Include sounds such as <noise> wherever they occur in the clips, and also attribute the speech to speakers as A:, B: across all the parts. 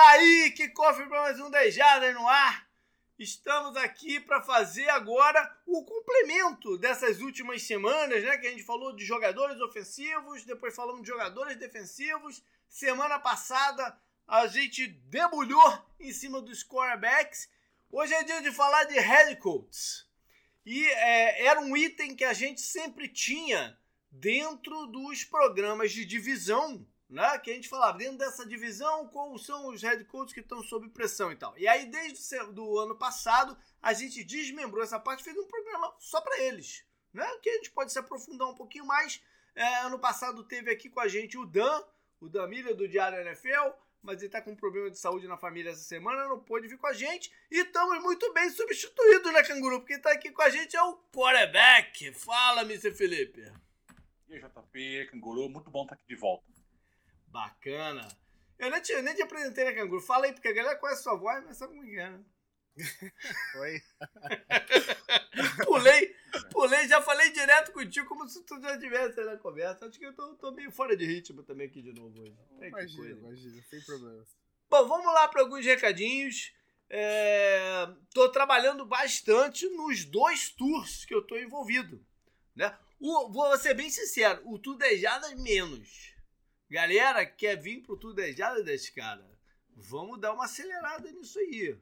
A: Tá aí, que cofre para mais um 10 Jardas no ar. Estamos aqui para fazer agora o complemento dessas últimas semanas, né? Que a gente falou de jogadores ofensivos, depois falamos de jogadores defensivos. Semana passada a gente debulhou em cima dos quarterbacks. Hoje é dia de falar de head coaches. E é, era um item que a gente sempre tinha dentro dos programas de divisão né? Que a gente falava, dentro dessa divisão, quais são os head coaches que estão sob pressão e tal. E aí, desde o ano passado, a gente desmembrou essa parte fez um programa só para eles, né? Que a gente pode se aprofundar um pouquinho mais. É, ano passado teve aqui com a gente o Dan, o Dan Miller do Diário NFL, mas ele está com um problema de saúde na família essa semana, não pôde vir com a gente. E estamos muito bem substituídos, né, Canguru? Porque está aqui com a gente é o quarterback. Fala, Mr. Felipe.
B: E aí, JP, Canguru, muito bom estar aqui de volta.
A: Bacana. Eu nem te, eu nem te apresentei, né, Canguru? Fala aí, porque a galera conhece sua voz, mas sabe como é, né? <laughs>
C: Oi. <laughs>
A: pulei, pulei, já falei direto contigo como se tu já tivesse na conversa. Acho que eu tô, tô meio fora de ritmo também aqui de novo hoje.
C: É, imagina, imagina, sem problemas.
A: Bom, vamos lá para alguns recadinhos. É, tô trabalhando bastante nos dois tours que eu tô envolvido. Né? O, vou ser bem sincero, o Tudo Dejadas menos. Galera, quer vir pro Tudo Dejadas, cara? Vamos dar uma acelerada nisso aí.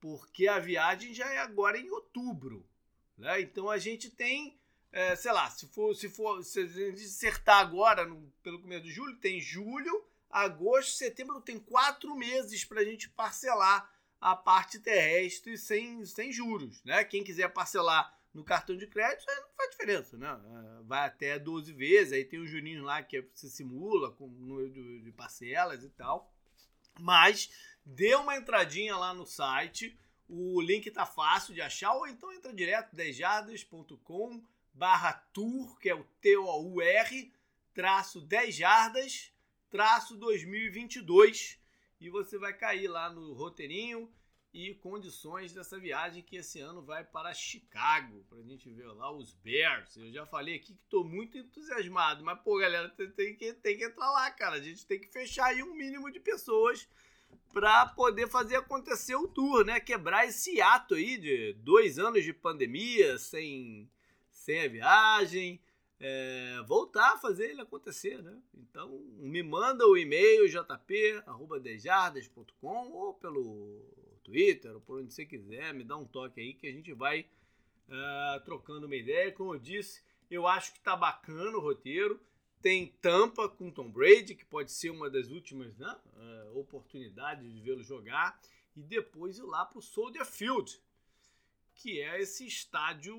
A: Porque a viagem já é agora em outubro. Né? Então a gente tem, é, sei lá, se for, se for se acertar agora, no, pelo começo de julho, tem julho, agosto, setembro, tem quatro meses para a gente parcelar a parte terrestre sem, sem juros. Né? Quem quiser parcelar no cartão de crédito, aí não faz diferença, né? É, vai até 12 vezes, aí tem o juninho lá que você simula com número de, parcelas e tal. Mas dê uma entradinha lá no site, o link tá fácil de achar, ou então entra direto 10jardas.com barra tour, que é o T-O-U-R, traço 10 jardas, traço 2022, e você vai cair lá no roteirinho, e condições dessa viagem que esse ano vai para Chicago, para a gente ver lá os Bears. Eu já falei aqui que estou muito entusiasmado, mas pô, galera, tem, tem, que, tem que entrar lá, cara. A gente tem que fechar aí um mínimo de pessoas para poder fazer acontecer o tour, né? Quebrar esse ato aí de dois anos de pandemia sem, sem a viagem. É, voltar a fazer ele acontecer, né? Então me manda o e-mail jp@dejardas.com ou pelo Twitter ou por onde você quiser, me dá um toque aí que a gente vai uh, trocando uma ideia. Como eu disse, eu acho que tá bacana o roteiro. Tem Tampa com Tom Brady, que pode ser uma das últimas né, uh, oportunidades de vê-lo jogar. E depois ir lá para o Soldier Field, que é esse estádio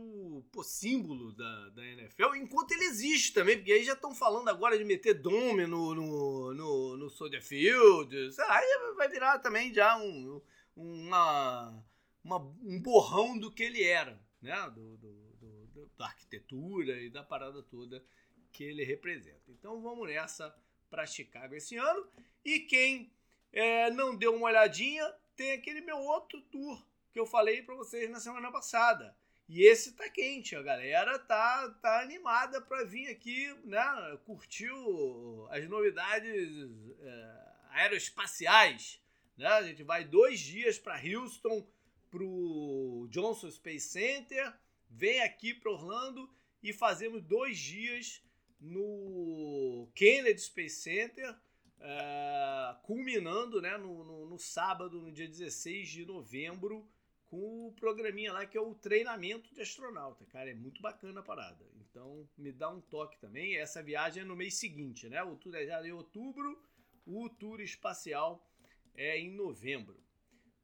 A: pô, símbolo da, da NFL, enquanto ele existe também, porque aí já estão falando agora de meter dome no, no, no, no Soldier Field. Aí vai virar também já um, uma, uma, um borrão do que ele era, né? Do, do, do, da arquitetura e da parada toda que ele representa. Então vamos nessa para Chicago esse ano. E quem é, não deu uma olhadinha, tem aquele meu outro tour que eu falei para vocês na semana passada. E esse tá quente, a galera tá, tá animada para vir aqui, né? Curtiu as novidades é, aeroespaciais né? A gente vai dois dias para Houston, para o Johnson Space Center, vem aqui para Orlando e fazemos dois dias no Kennedy Space Center, uh, culminando né, no, no, no, sábado, no dia 16 de novembro, com o programinha lá que é o treinamento de astronauta. Cara, é muito bacana a parada. Então me dá um toque também. Essa viagem é no mês seguinte, né? O tour é já em outubro, o tour espacial é em novembro.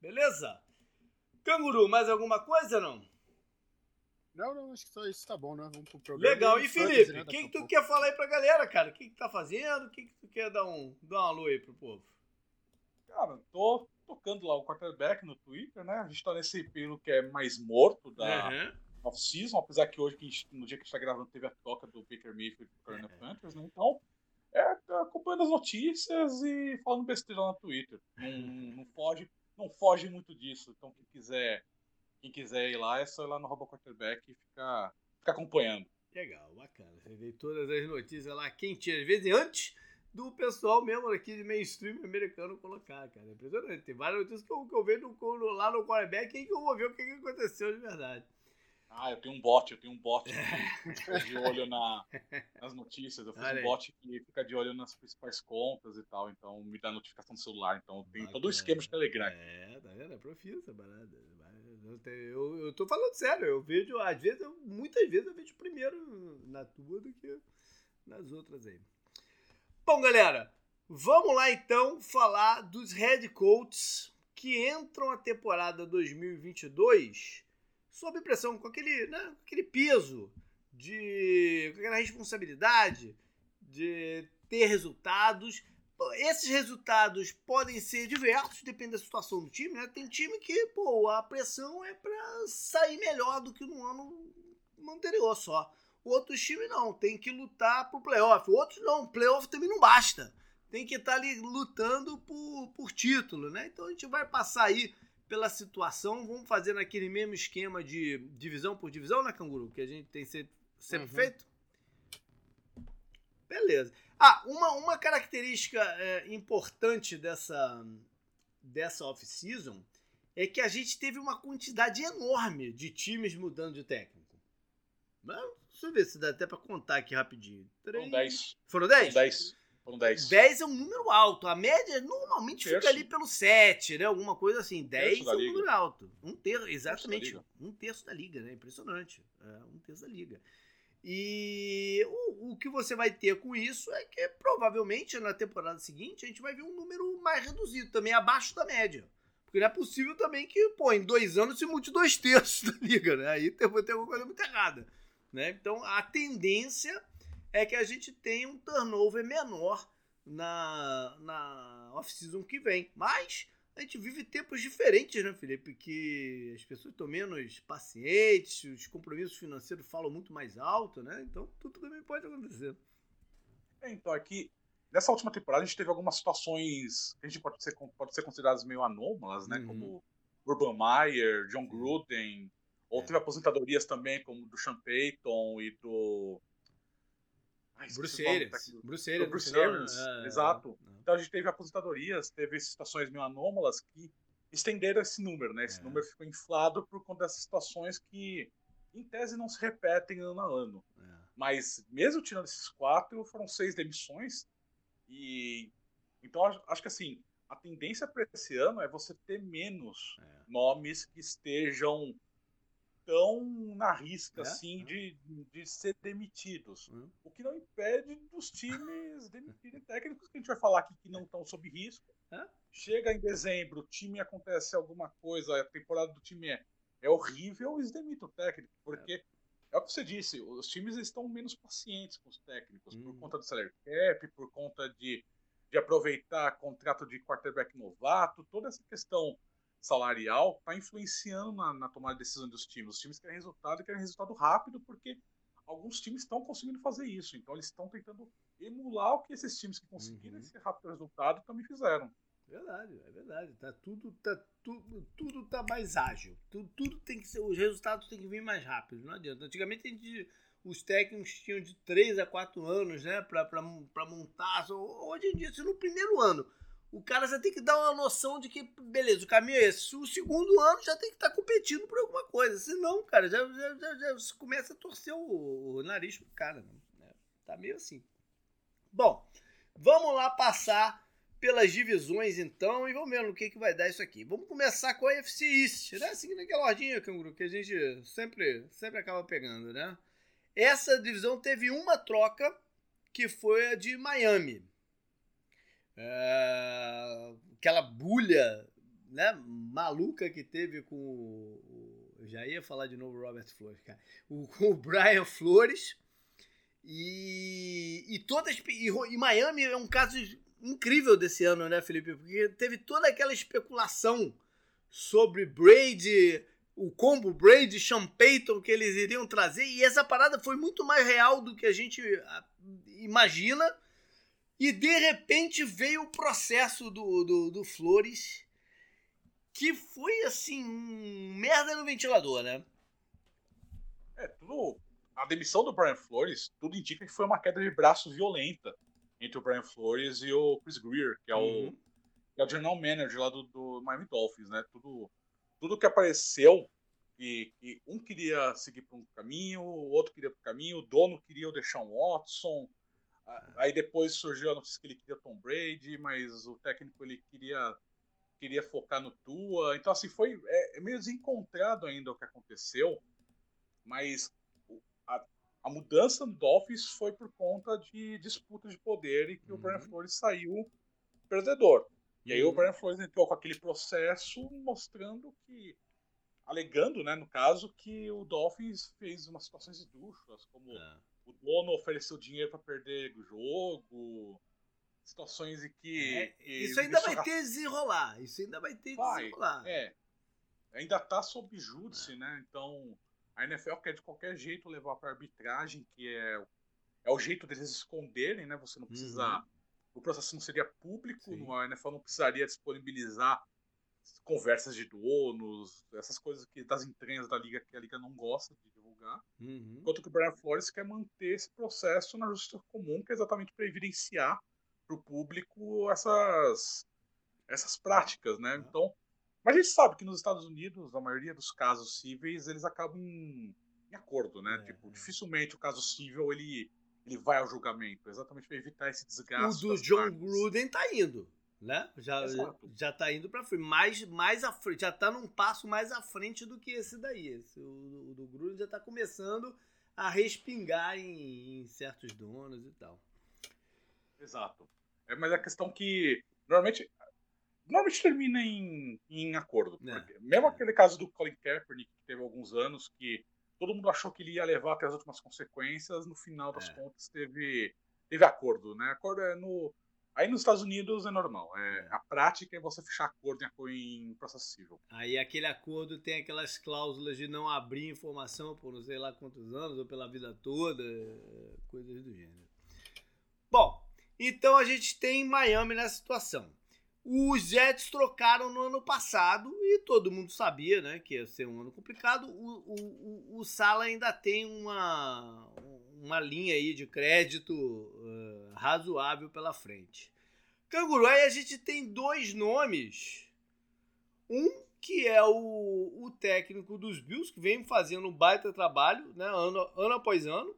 A: Beleza? Canguru, mais alguma coisa não?
C: Não, não, acho que só isso tá bom, né? Vamos pro programa.
A: Legal. E Felipe, o que, que tu quer falar aí pra galera, cara? O que, que tá fazendo? O que, que tu quer dar um, dar um alô aí pro povo?
B: Cara, tô tocando lá o quarterback no Twitter, né? A gente tá nesse período que é mais morto da uhum. off-season, apesar que hoje, no dia que a gente tá gravando, teve a toca do Baker Mayfield pro Carolina uhum. Panthers, né? Então, é acompanhando as notícias e falando besteira lá no Twitter. Não, não, foge, não foge muito disso. Então quem quiser, quem quiser ir lá, é só ir lá no Robo Quarterback e ficar, ficar acompanhando.
A: Legal, bacana. Você vê todas as notícias lá quentinhas. Às vezes antes do pessoal mesmo aqui de mainstream americano colocar, cara. É impressionante. Tem várias notícias que eu, que eu vejo no, lá no quarterback e que eu vou ver o que, que aconteceu de verdade.
B: Ah, eu tenho um bot, eu tenho um bot que fica de olho na, <laughs> nas notícias. Eu fiz Olha um bot que fica de olho nas principais contas e tal, então me dá notificação no celular. Então tem todo o esquema de Telegram.
A: É, tá vendo? É profissa essa parada. Eu, eu tô falando sério, eu vejo, às vezes, eu, muitas vezes eu vejo primeiro na tua do que nas outras aí. Bom, galera, vamos lá então falar dos head coaches que entram a temporada 2022 sob pressão, com aquele, né, com aquele peso de com aquela responsabilidade de ter resultados. Esses resultados podem ser diversos, depende da situação do time. Né? Tem time que pô, a pressão é para sair melhor do que no ano anterior só. Outros times não, tem que lutar pro playoff. Outros não, playoff também não basta. Tem que estar tá ali lutando por, por título, né? Então a gente vai passar aí pela situação. Vamos fazer naquele mesmo esquema de divisão por divisão, né, Canguru? Que a gente tem sempre, sempre uhum. feito. Beleza. Ah, uma, uma característica é, importante dessa, dessa off-season é que a gente teve uma quantidade enorme de times mudando de técnico. Mas, deixa eu ver se dá até para contar aqui rapidinho.
B: Três... Foram 10.
A: Foram 10?
B: Foram 10. Foram 10.
A: 10 é um número alto. A média normalmente terço. fica ali pelo 7, né? Alguma coisa assim. 10 é um número alto. Um terço, exatamente. Terço um terço da liga, né? Impressionante. É, um terço da liga. E o, o que você vai ter com isso é que provavelmente na temporada seguinte a gente vai ver um número mais reduzido, também abaixo da média. Porque não é possível também que, pô, em dois anos se mude dois <laughs> terços da liga, né? Aí tem, tem alguma coisa muito errada. Né? Então a tendência é que a gente tem um turnover menor na, na off-season que vem. Mas a gente vive tempos diferentes, né, Felipe? Que as pessoas estão menos pacientes, os compromissos financeiros falam muito mais alto, né? Então tudo também pode acontecer.
B: É, então, aqui, nessa última temporada, a gente teve algumas situações que a gente pode ser, pode ser consideradas meio anômalas, né? Uhum. Como Urban Meyer, John Gruden, ou é. teve aposentadorias também, como do Sean Payton e do
A: Ai, Bruce Arians.
B: Bruce Arians. Bruce Arians, é, exato. É. Então a gente teve aposentadorias, teve situações meio anômalas que estenderam esse número, né? Esse é. número ficou inflado por conta dessas situações que, em tese, não se repetem ano a ano. É. Mas, mesmo tirando esses quatro, foram seis demissões. E então acho que assim, a tendência para esse ano é você ter menos é. nomes que estejam tão na risca é? assim é. De, de ser demitidos. Hum. O que não impede dos times demitirem técnicos que a gente vai falar aqui que não estão sob risco. É? Chega em dezembro, o time acontece alguma coisa, a temporada do time é, é horrível, eles demitem o técnico, porque é. é o que você disse, os times estão menos pacientes com os técnicos, hum. por conta do salary cap, por conta de, de aproveitar contrato de quarterback novato, toda essa questão salarial está influenciando na, na, tomada de decisão dos times. Os times querem resultado e querem resultado rápido porque alguns times estão conseguindo fazer isso. Então eles estão tentando emular o que esses times que conseguiram uhum. esse rápido resultado também fizeram.
A: Verdade, é verdade. Tá tudo, tá tudo, tudo tá mais ágil. Tudo, tudo tem que ser, os resultados têm que vir mais rápido. Não adianta. Antigamente a gente, os técnicos tinham de 3 a 4 anos, né, para montar. Hoje em dia, se no primeiro ano o cara já tem que dar uma noção de que, beleza, o caminho é esse. O segundo ano já tem que estar tá competindo por alguma coisa. Senão, cara, já, já, já, já começa a torcer o, o nariz pro cara. Né? Tá meio assim. Bom, vamos lá passar pelas divisões então e vamos ver no que, que vai dar isso aqui. Vamos começar com a UFC East, né? Seguindo aquela ordinha, Canguru, que a gente sempre, sempre acaba pegando, né? Essa divisão teve uma troca que foi a de Miami. É, aquela bulha né, maluca que teve com o. Eu já ia falar de novo Robert Flores, cara. O, com <laughs> o Brian Flores. E, e todas. E, e Miami é um caso incrível desse ano, né, Felipe? Porque teve toda aquela especulação sobre Brady, o combo Brady, Sean Payton que eles iriam trazer, e essa parada foi muito mais real do que a gente ah, imagina. E de repente veio o processo do, do, do Flores, que foi assim, um merda no ventilador, né?
B: É, tudo. A demissão do Brian Flores, tudo indica que foi uma queda de braço violenta. entre o Brian Flores e o Chris Greer, que é o, uhum. que é o general manager lá do, do Miami Dolphins, né? Tudo, tudo que apareceu e, e um queria seguir para um caminho, o outro queria para o caminho, o dono queria deixar um Watson, aí depois surgiu a notícia que ele queria Tom Brady, mas o técnico ele queria queria focar no Tua, então assim foi é, é meio desencontrado ainda o que aconteceu, mas a, a mudança no Dolphins foi por conta de disputa de poder e que uhum. o Brian uhum. Flores saiu perdedor. E aí uhum. o Brian Flores entrou com aquele processo mostrando que alegando, né, no caso, que o Dolphins fez umas situações esdrúxulas, como é. O dono ofereceu dinheiro para perder o jogo, situações em que. É,
A: isso ainda vai ter desenrolar. Isso ainda vai ter vai, desenrolar.
B: É. Ainda tá sob júdice, é. né? Então, a NFL quer de qualquer jeito levar para arbitragem, que é, é o jeito deles esconderem, né? Você não precisa. Uhum. O processo não seria público, Sim. a NFL não precisaria disponibilizar conversas de donos, essas coisas que das entranhas da liga que a liga não gosta de divulgar. Uhum. Enquanto que o Brian Flores quer manter esse processo na justiça comum, que é exatamente para evidenciar para o público essas essas práticas, né? Uhum. Então, mas a gente sabe que nos Estados Unidos a maioria dos casos cíveis eles acabam em, em acordo, né? É, tipo, é. dificilmente o caso cível ele ele vai ao julgamento, exatamente para evitar esse desgaste.
A: O do John partes. Gruden tá indo né? Já Exato. já tá indo para frente, mais mais à frente, já tá num passo mais à frente do que esse daí. Esse, o, o do Gruden já tá começando a respingar em, em, certos donos e tal.
B: Exato. É, mas a questão que normalmente normalmente termina em, em acordo. É. Mesmo aquele caso do Colin Kaepernick que teve alguns anos que todo mundo achou que ele ia levar até as últimas consequências, no final das é. contas teve teve acordo, né? Acordo é no Aí nos Estados Unidos é normal. É, a prática é você fechar acordo em, em processo civil.
A: Aí aquele acordo tem aquelas cláusulas de não abrir informação por não sei lá quantos anos ou pela vida toda, coisas do gênero. Bom, então a gente tem Miami nessa situação. Os Jets trocaram no ano passado e todo mundo sabia né, que ia ser um ano complicado. O, o, o, o Sala ainda tem uma, uma linha aí de crédito uh, razoável pela frente. Canguru, aí a gente tem dois nomes. Um que é o, o técnico dos Bills, que vem fazendo um baita trabalho, né, ano, ano após ano.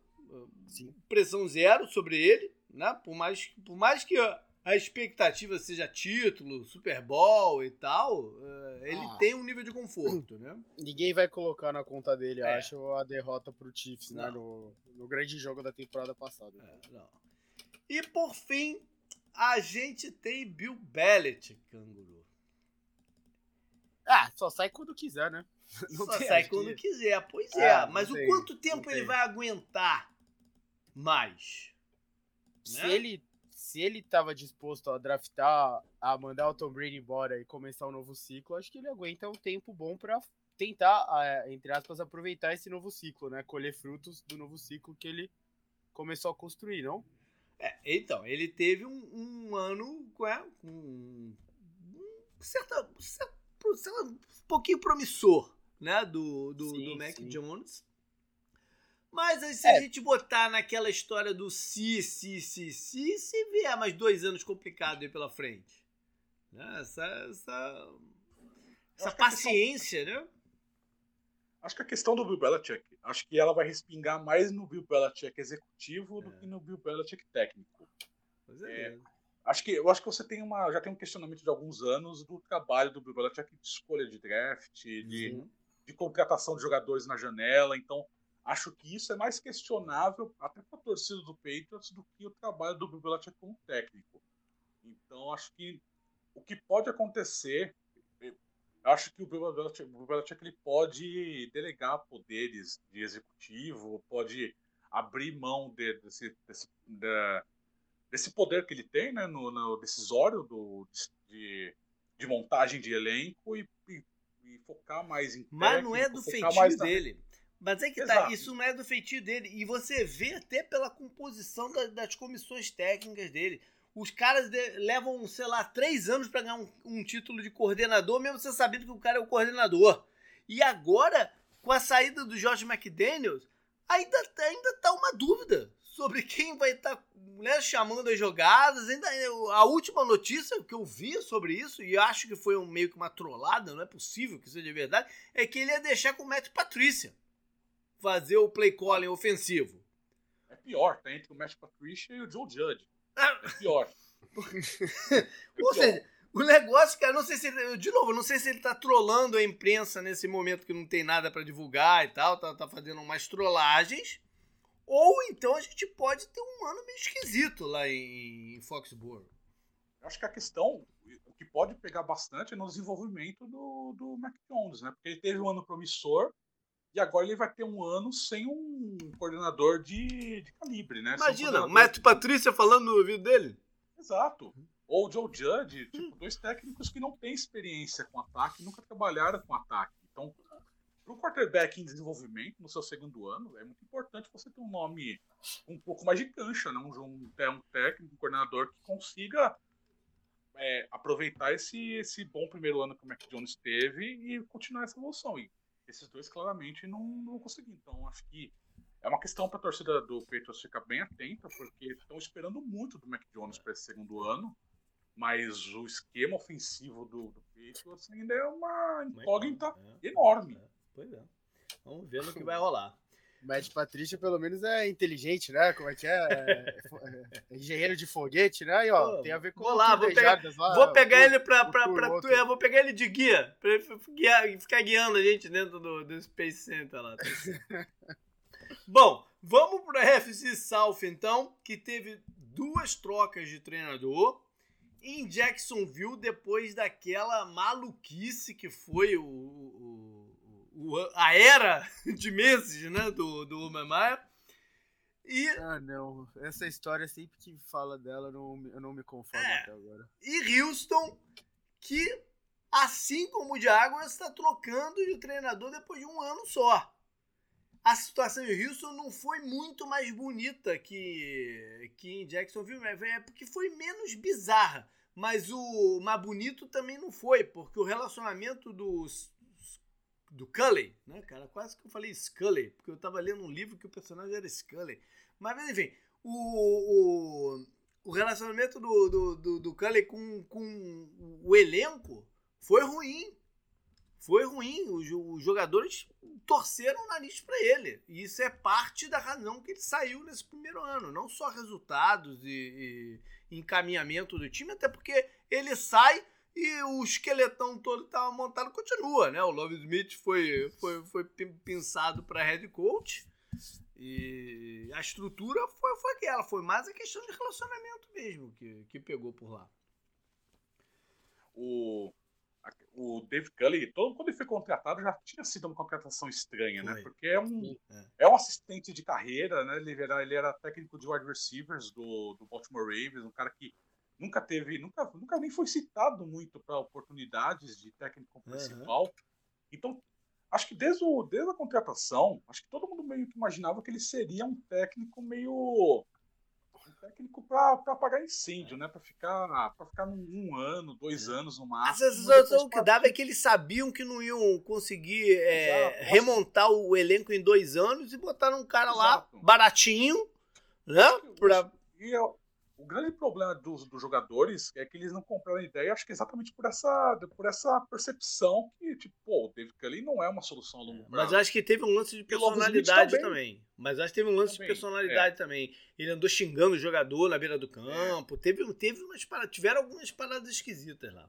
A: Sim. Pressão zero sobre ele, né? Por mais, por mais que a expectativa seja título, Super Bowl e tal, eh, ele ah. tem um nível de conforto, né?
C: Ninguém vai colocar na conta dele, é. acho, a derrota pro Chiefs, né? No, no, grande jogo da temporada passada. É,
A: e por fim, a gente tem Bill Belichick, canguru.
C: Ah, só sai quando quiser, né? <laughs>
A: Não só sai quando quiser, pois é. Ah, mas o quanto tempo ele vai aguentar mais?
C: Se né? ele se ele estava disposto a draftar, a mandar o Tom Brady embora e começar um novo ciclo, acho que ele aguenta um tempo bom para tentar, entre aspas, aproveitar esse novo ciclo, né? Colher frutos do novo ciclo que ele começou a construir, não?
A: É, então, ele teve um, um ano é, com um, certa, certa, um pouquinho promissor, né? Do, do, sim, do Mac sim. Jones. Mas aí, se é. a gente botar naquela história do se, se, se, se, se vier mais dois anos complicados aí pela frente. Né? Essa, essa, essa paciência, questão, né?
B: Acho que a questão do Bill Belichick, acho que ela vai respingar mais no Bill Belichick executivo é. do que no Bill Belichick técnico. Pois é. é. Acho que, eu acho que você tem uma, já tem um questionamento de alguns anos do trabalho do Bill Belichick de escolha de draft, de, de contratação de jogadores na janela. Então, Acho que isso é mais questionável até para a torcida do Patriots do que o trabalho do Belichick como técnico. Então, acho que o que pode acontecer, acho que o Belichick, o Bill Belichick ele pode delegar poderes de executivo, pode abrir mão de, desse, desse, desse poder que ele tem né, no, no decisório do, de, de montagem de elenco e, e, e focar mais em
A: Mas não é do feitio dele. Mas é que tá, Exato. tá, isso não é do feitio dele. E você vê até pela composição da, das comissões técnicas dele. Os caras de, levam, sei lá, três anos para ganhar um, um, título de coordenador, mesmo você sabendo que o cara é o coordenador. E agora, com a saída do George McDaniels, ainda, ainda tá uma dúvida sobre quem vai estar tá, né, chamando as jogadas. Ainda a última notícia que eu vi sobre isso e acho que foi um, meio que uma trollada, não é possível que seja verdade, é que ele ia deixar com o Matt Patrícia fazer o play calling ofensivo.
B: É pior, tá entre o Matt Patrícia e o Joe Judge. É pior. <laughs>
A: Ou seja, o negócio, cara, não sei se ele, de novo, não sei se ele tá trolando a imprensa nesse momento que não tem nada para divulgar e tal, tá, tá fazendo umas trollagens. Ou então a gente pode ter um ano meio esquisito lá em Foxborough.
B: Acho que a questão, o que pode pegar bastante é no desenvolvimento do, do Mac Jones, né? Porque ele teve um ano promissor e agora ele vai ter um ano sem um coordenador de, de calibre, né?
A: Imagina, um Matt de... Patrícia falando no ouvido dele.
B: Exato. Ou o Joe Judge, tipo, dois técnicos que não têm experiência com ataque, nunca trabalharam com ataque. Então, para o quarterback em desenvolvimento, no seu segundo ano, é muito importante você ter um nome um pouco mais de cancha, né? um, um, um técnico, um coordenador que consiga é, aproveitar esse, esse bom primeiro ano que o Mac Jones teve e continuar essa evolução. E esses dois claramente não, não conseguiram. Então, acho que é uma questão para a torcida do Patriots ficar bem atenta, porque estão esperando muito do Mac Jones para esse segundo ano mas o esquema ofensivo do, do Patriots ainda é uma incógnita é, enorme. É,
A: pois é. Vamos ver no que vai rolar.
C: O Matt Patrícia, pelo menos, é inteligente, né? Como é que é? é, é engenheiro de foguete, né? E, ó, Pô, tem a ver com
A: vou lá, vou pegar, lá, vou pegar ele pra, pra, pra, pra vou pegar ele de guia, pra ele guiar, ficar guiando a gente dentro do, do Space Center lá. <laughs> Bom, vamos pro FC South então, que teve duas trocas de treinador em Jacksonville depois daquela maluquice que foi o, o, a era <laughs> de meses né, do, do Umemaia.
C: E... Ah, não. Essa história, sempre que fala dela, eu não, eu não me conformo é. até agora.
A: E Houston, que, assim como o Jaguars, está trocando de treinador depois de um ano só a situação em Houston não foi muito mais bonita que, que em Jacksonville, é porque foi menos bizarra. Mas o mais bonito também não foi, porque o relacionamento dos do Cully, né, cara? Quase que eu falei Scully, porque eu tava lendo um livro que o personagem era Scully. Mas, enfim, o, o, o relacionamento do, do, do, do com, com o elenco foi ruim foi ruim. Os, os jogadores torceram o nariz para ele. E isso é parte da razão que ele saiu nesse primeiro ano. Não só resultados e, e encaminhamento do time, até porque ele sai e o esqueletão todo que estava montado continua, né? O Love Smith foi, foi, foi pensado para head coach e a estrutura foi, foi aquela, foi mais a questão de relacionamento mesmo que, que pegou por lá.
B: O, o Dave Cully, todo, quando ele foi contratado, já tinha sido uma contratação estranha, né? foi. né? Porque é um, é. é. um assistente de carreira, né? Ele era, ele era técnico de wide receivers do, do Baltimore Ravens, um cara que nunca teve, nunca, nunca nem foi citado muito para oportunidades de técnico principal. Uhum. Então, acho que desde, o, desde a contratação, acho que todo mundo meio que imaginava que ele seria um técnico meio técnico para apagar incêndio, né? Para ficar, pra ficar num um ano, dois é. anos no máximo.
A: A sensação que dava é que eles sabiam que não iam conseguir é, remontar o elenco em dois anos e botaram um cara Exato. lá baratinho, né? Pra...
B: E eu, o grande problema dos, dos jogadores é que eles não compraram a ideia, acho que exatamente por essa, por essa percepção que, tipo, pô, o David Kelly não é uma solução a longo
A: prazo. Mas acho que teve um lance de personalidade também. também. Mas acho que teve um lance também, de personalidade é. também. Ele andou xingando o jogador na beira do campo. É. Teve, teve umas paradas, tiveram algumas paradas esquisitas lá.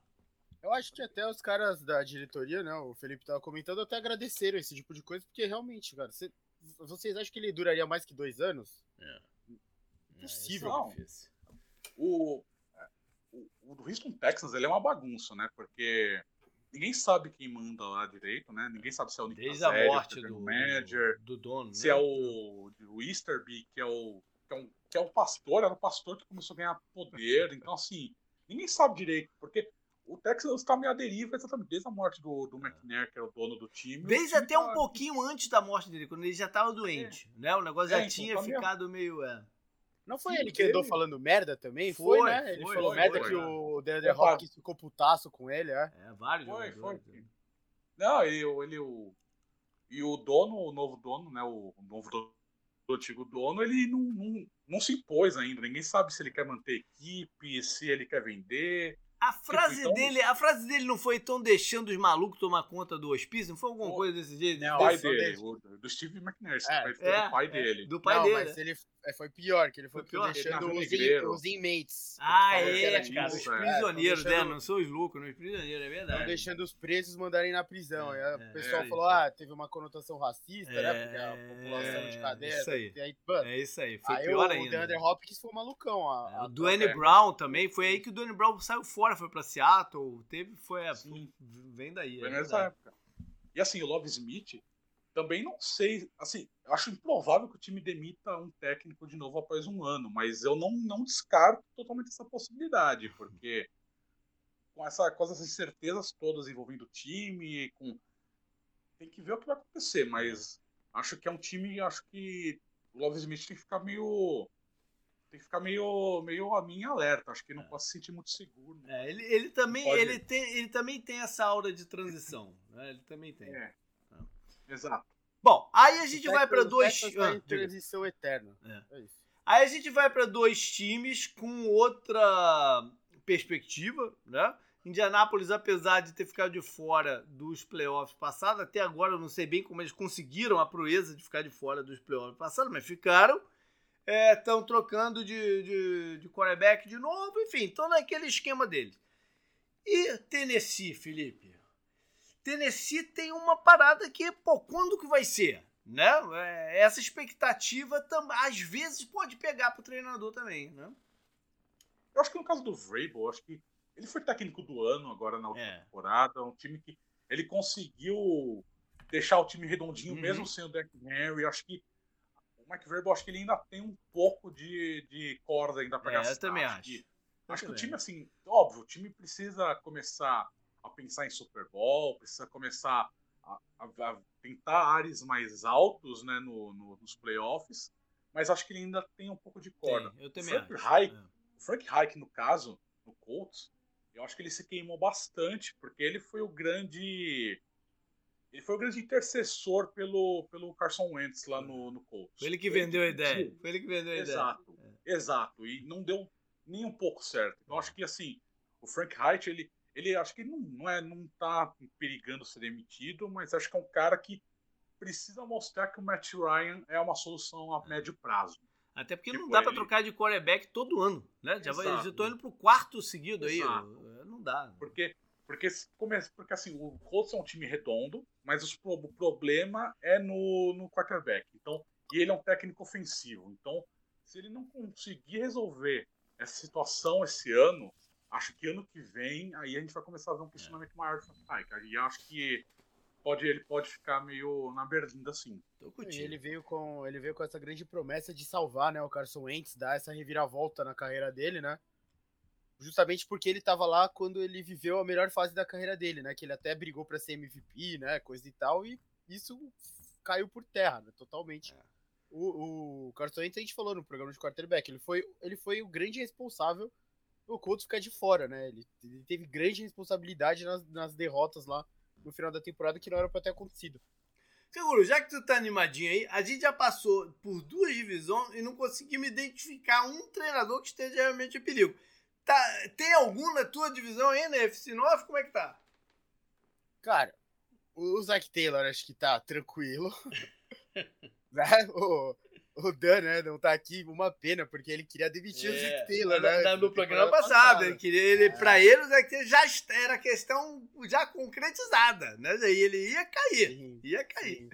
C: Eu acho que até os caras da diretoria, né? O Felipe tava comentando, até agradeceram esse tipo de coisa, porque realmente, cara, cê, vocês acham que ele duraria mais que dois anos? É. Impossível.
B: É, o, o, o Houston Texans ele é uma bagunça, né? Porque ninguém sabe quem manda lá direito, né? Ninguém sabe se é o
A: Nick Desde a morte do,
B: manager,
A: do dono,
B: se é né? é o, o Easterby, que é o que é, um, que é o pastor, era o pastor que começou a ganhar poder. Então, assim, ninguém sabe direito, porque o Texas está meio à deriva exatamente desde a morte do, do McNair, que era o dono do time.
A: Desde time até tá... um pouquinho antes da morte dele, quando ele já estava doente, é. né? O negócio é, já então, tinha tá ficado meio... É.
C: Não foi Sim, ele que andou falando merda também? Foi, foi né? Ele foi, falou foi, merda foi, que o DeAndre Hopkins ficou putaço com ele, é?
A: É, vários
B: Foi, foi. Né? Não, ele, ele o... E o dono, o novo dono, né? O, novo dono do antigo dono, ele não, não, não se impôs ainda. Ninguém sabe se ele quer manter equipe, se ele quer vender.
A: A tipo, frase, tipo, então... dele, a frase dele não foi tão deixando os malucos tomar conta do hospício? Não foi alguma o, coisa desse jeito?
B: Não, o pai dele, o, do Steve McNair, é, é, do pai é, dele.
C: Do pai
B: não,
C: dele. Mas ele é, foi pior, que ele foi, foi pior, deixando os, in, os inmates.
A: Ah, é, cara, os prisioneiros, é, né? Não são os loucos, não os prisioneiros, é verdade. Estão
C: deixando os presos mandarem na prisão. É, o pessoal falou, ah, teve uma conotação racista, né? Porque a população de cadeia.
A: Isso aí.
C: Aí,
A: é isso aí, foi aí pior
C: o,
A: ainda.
C: O DeAndre Hopkins foi malucão. A,
A: a o Dwayne Brown também, foi aí que o Dwayne Brown saiu fora, foi pra Seattle teve, foi a, vem daí.
B: Foi é nessa época. E assim, o Love Smith, também não sei, assim, acho improvável que o time demita um técnico de novo após um ano, mas eu não, não descarto totalmente essa possibilidade, porque com, essa, com essas incertezas todas envolvendo o time, com tem que ver o que vai acontecer, mas acho que é um time, acho que o Love Smith tem que ficar meio tem que ficar meio, meio a minha alerta. Acho que não é. pode se sentir muito seguro.
A: É, ele, ele, também, ele, tem, ele também tem essa aura de transição. Né? Ele também tem.
B: É. Exato.
A: Bom, aí a gente vai para dois.
C: Ah, transição eterna. É.
A: É aí a gente vai para dois times com outra perspectiva, né? Indianápolis, apesar de ter ficado de fora dos playoffs passados, até agora eu não sei bem como eles conseguiram a proeza de ficar de fora dos playoffs passados, mas ficaram estão é, trocando de, de, de quarterback de novo, enfim, estão naquele esquema deles. E Tennessee, Felipe? Tennessee tem uma parada que, pô, quando que vai ser? Né? É, essa expectativa às vezes pode pegar pro treinador também, né?
B: Eu acho que no caso do Vrabel, acho que ele foi técnico do ano agora na última é. temporada, um time que ele conseguiu deixar o time redondinho uhum. mesmo sem o Derrick Henry, acho que o Mike Vrabel, acho que ele ainda tem um pouco de, de corda ainda para é, gastar.
A: Eu também acho.
B: Que, acho que o time, assim, óbvio, o time precisa começar a pensar em Super Bowl, precisa começar a, a, a tentar áreas mais altos né, no, no, nos playoffs, mas acho que ele ainda tem um pouco de corda.
A: Tem, eu também Frank
B: acho. Reich, é. O Frank Reich, no caso, no Colts, eu acho que ele se queimou bastante, porque ele foi o grande ele foi o grande intercessor pelo, pelo Carson Wentz lá no, no Colts.
A: Foi ele que vendeu a ideia. Foi ele que vendeu a ideia.
B: Exato, é. exato. E não deu nem um pouco certo. Então acho que assim, o Frank Reich, ele, ele acho que não, não, é, não tá perigando ser demitido, mas acho que é um cara que precisa mostrar que o Matt Ryan é uma solução a médio prazo.
A: Até porque tipo, não dá para trocar de quarterback todo ano, né? Já, já estou indo pro quarto seguido Exato. aí. Não dá.
B: Porque porque, porque assim, o Colts é um time redondo, mas o problema é no, no quarterback. Então, e ele é um técnico ofensivo. Então, se ele não conseguir resolver essa situação esse ano, acho que ano que vem aí a gente vai começar a ver um questionamento é. maior do Fantastic. E acho que pode, ele pode ficar meio na berlinda assim.
C: ele veio com ele veio com essa grande promessa de salvar, né, o Carson Wentz, dar essa reviravolta na carreira dele, né? justamente porque ele estava lá quando ele viveu a melhor fase da carreira dele, né? Que ele até brigou para ser MVP, né? Coisa e tal, e isso caiu por terra, né? Totalmente. É. O, o Carson Wentz, a gente falou no programa de quarterback, ele foi, ele foi o grande responsável o Colts ficar de fora, né? Ele, ele teve grande responsabilidade nas, nas, derrotas lá no final da temporada que não era para ter acontecido.
A: Seguro, já que tu tá animadinho aí, a gente já passou por duas divisões e não conseguimos identificar um treinador que esteja realmente em perigo. Tá, tem algum na tua divisão aí na FC 9? Como é que tá?
C: Cara, o Zac Taylor acho que tá tranquilo. <laughs> <laughs> né? O, <laughs> o Dan, né, não tá aqui, uma pena, porque ele queria demitir é, o Zac Taylor, né?
A: No, no programa passado, ele queria, ele, é. pra ele o Zac Taylor já era questão já concretizada, né? E ele ia cair, sim, ia cair.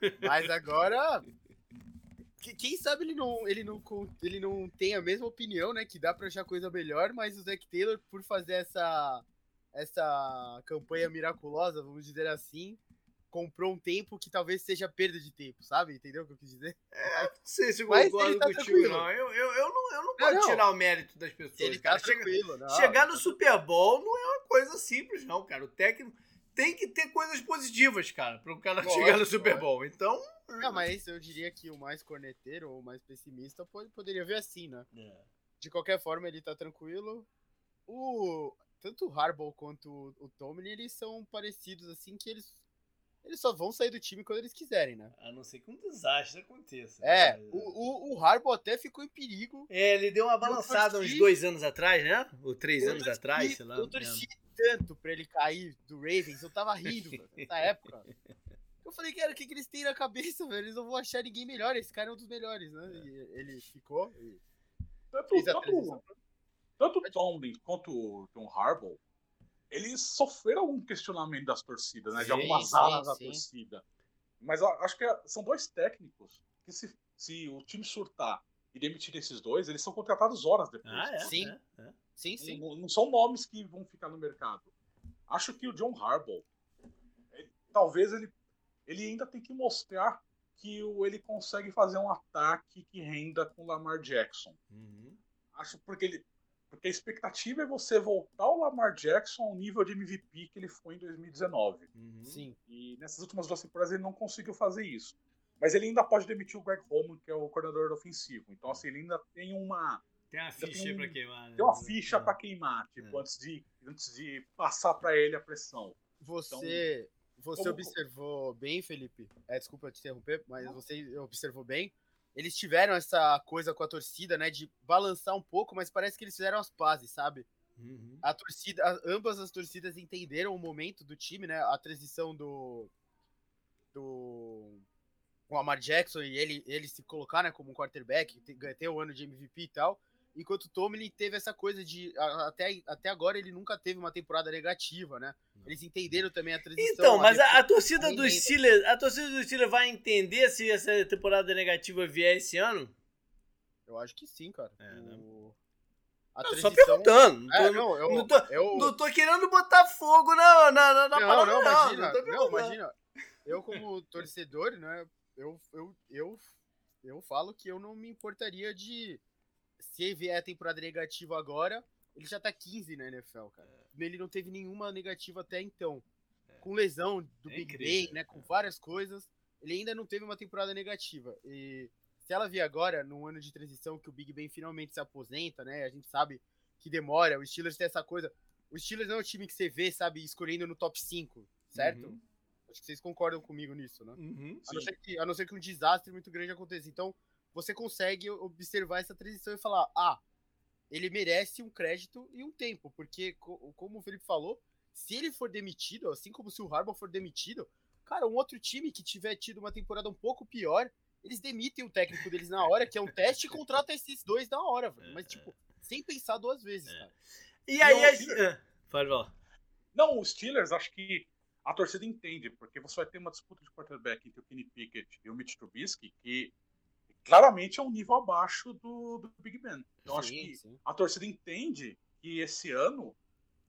C: Sim. Mas agora <laughs> quem sabe ele não, ele, não, ele não tem a mesma opinião, né? Que dá pra achar coisa melhor, mas o Zac Taylor, por fazer essa, essa campanha miraculosa, vamos dizer assim, comprou um tempo que talvez seja perda de tempo, sabe? Entendeu o que eu quis dizer?
A: É, não sei se eu concordo tá contigo, não. Eu, eu, eu não. Eu não posso tirar o mérito das pessoas.
C: Ele tá cara. tranquilo, não,
A: Chegar no Super Bowl não é uma coisa simples, não, cara. O técnico tem que ter coisas positivas, cara, para o cara Lógico, chegar no Super Bowl. Então.
C: Não, mas eu diria que o mais corneteiro ou mais pessimista pode, poderia ver assim, né? É. De qualquer forma, ele tá tranquilo. O, tanto o Harbaugh quanto o, o Tomlin, eles são parecidos, assim, que eles, eles só vão sair do time quando eles quiserem, né?
A: A não ser que um desastre aconteça.
C: É, né? o, o, o Harbaugh até ficou em perigo.
A: É, ele deu uma balançada uns dois anos atrás, né? Ou três anos torci, atrás, sei lá.
C: Eu torci tanto pra ele cair do Ravens, eu tava rindo <laughs> nessa época. Eu falei, cara, o que, que eles têm na cabeça, velho? Eles não vão achar ninguém melhor, esse cara é um dos melhores, né? E ele ficou e
B: tanto, tanto, tanto o Tomlin quanto o John Harbaugh eles sofreram algum questionamento das torcidas, né? Sim, de algumas sim, alas sim. da torcida. Mas acho que é, são dois técnicos que se, se o time surtar e demitir esses dois, eles são contratados horas depois.
A: Ah, é,
C: sim. É, é. Sim, sim.
B: Não, não, são nomes que vão ficar no mercado. Acho que o John Harbaugh, ele, talvez ele, ele ainda tem que mostrar que o, ele consegue fazer um ataque que renda com Lamar Jackson. Uhum. Acho porque ele porque a expectativa é você voltar o Lamar Jackson ao nível de MVP que ele foi em 2019.
C: Uhum. Sim.
B: E nessas últimas duas temporadas ele não conseguiu fazer isso. Mas ele ainda pode demitir o Greg Roman, que é o coordenador ofensivo. Então, assim, ele ainda tem uma.
A: Tem uma ficha tem um, pra queimar.
B: Né? Tem uma ficha é. pra queimar, tipo, é. antes, de, antes de passar pra ele a pressão.
C: Você. Então, você como... observou bem, Felipe? É, desculpa te interromper, mas você observou bem eles tiveram essa coisa com a torcida, né, de balançar um pouco, mas parece que eles fizeram as pazes, sabe? Uhum. A torcida, ambas as torcidas entenderam o momento do time, né? A transição do do o Amar Jackson e ele ele se colocar, né, como um quarterback, ter, ter o ano de MVP e tal. Enquanto o Tomlin teve essa coisa de. Até, até agora ele nunca teve uma temporada negativa, né? Eles entenderam também a transição.
A: Então, mas a, a torcida do Steelers. A torcida do Steelers vai entender se essa temporada negativa vier esse ano?
C: Eu acho que sim, cara.
A: É, né? A transição... Só perguntando.
C: Não tô, é, não, eu,
A: não, tô, eu... não tô querendo botar fogo na, na, na,
C: não, palavra, não, imagina, não, não, imagina. Eu, como torcedor, né? Eu, eu, eu, eu falo que eu não me importaria de se vier a temporada negativa agora, ele já tá 15 na NFL, cara. É. Ele não teve nenhuma negativa até então. É. Com lesão do é Big incrível, Ben, né? Com várias coisas. Ele ainda não teve uma temporada negativa. E se ela vier agora, num ano de transição que o Big Ben finalmente se aposenta, né? A gente sabe que demora. O Steelers tem essa coisa. O Steelers não é o time que você vê, sabe, escolhendo no top 5, certo? Uhum. Acho que vocês concordam comigo nisso, né?
A: Uhum,
C: a, não que, a, não ser que, um desastre muito grande aconteça. Então, você consegue observar essa transição e falar: ah, ele merece um crédito e um tempo, porque, como o Felipe falou, se ele for demitido, assim como se o Harbaugh for demitido, cara, um outro time que tiver tido uma temporada um pouco pior, eles demitem o técnico deles na hora, que é um teste, e contrata esses dois na hora, velho. Mas, tipo, sem pensar duas vezes, é. cara.
A: E aí, a gente... Ah, pode falar.
B: Não, os Steelers, acho que a torcida entende, porque você vai ter uma disputa de quarterback entre o Kenny Pickett e o Mitch Trubisky, que claramente é um nível abaixo do, do Big Ben. Então sim, acho que sim. a torcida entende que esse ano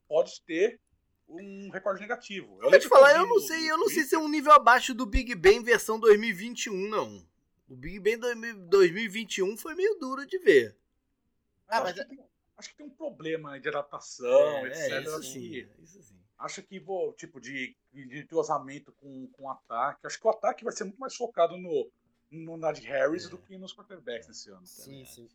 B: pode ter um recorde negativo.
A: Eu vou te falar, eu não sei, eu não sei se é um nível abaixo do Big Ben versão 2021, não. O Big Ben 2021 foi meio duro de ver.
B: Ah, mas acho, que tem, acho, que tem, um problema de adaptação, é, etc.
A: É, isso sim, isso sim.
B: Acho que, pô, tipo, de, de entrosamento com, com ataque. Acho que o ataque vai ser muito mais focado no, no Najee Harris é. do que nos quarterbacks esse ano.
C: Sim, sim.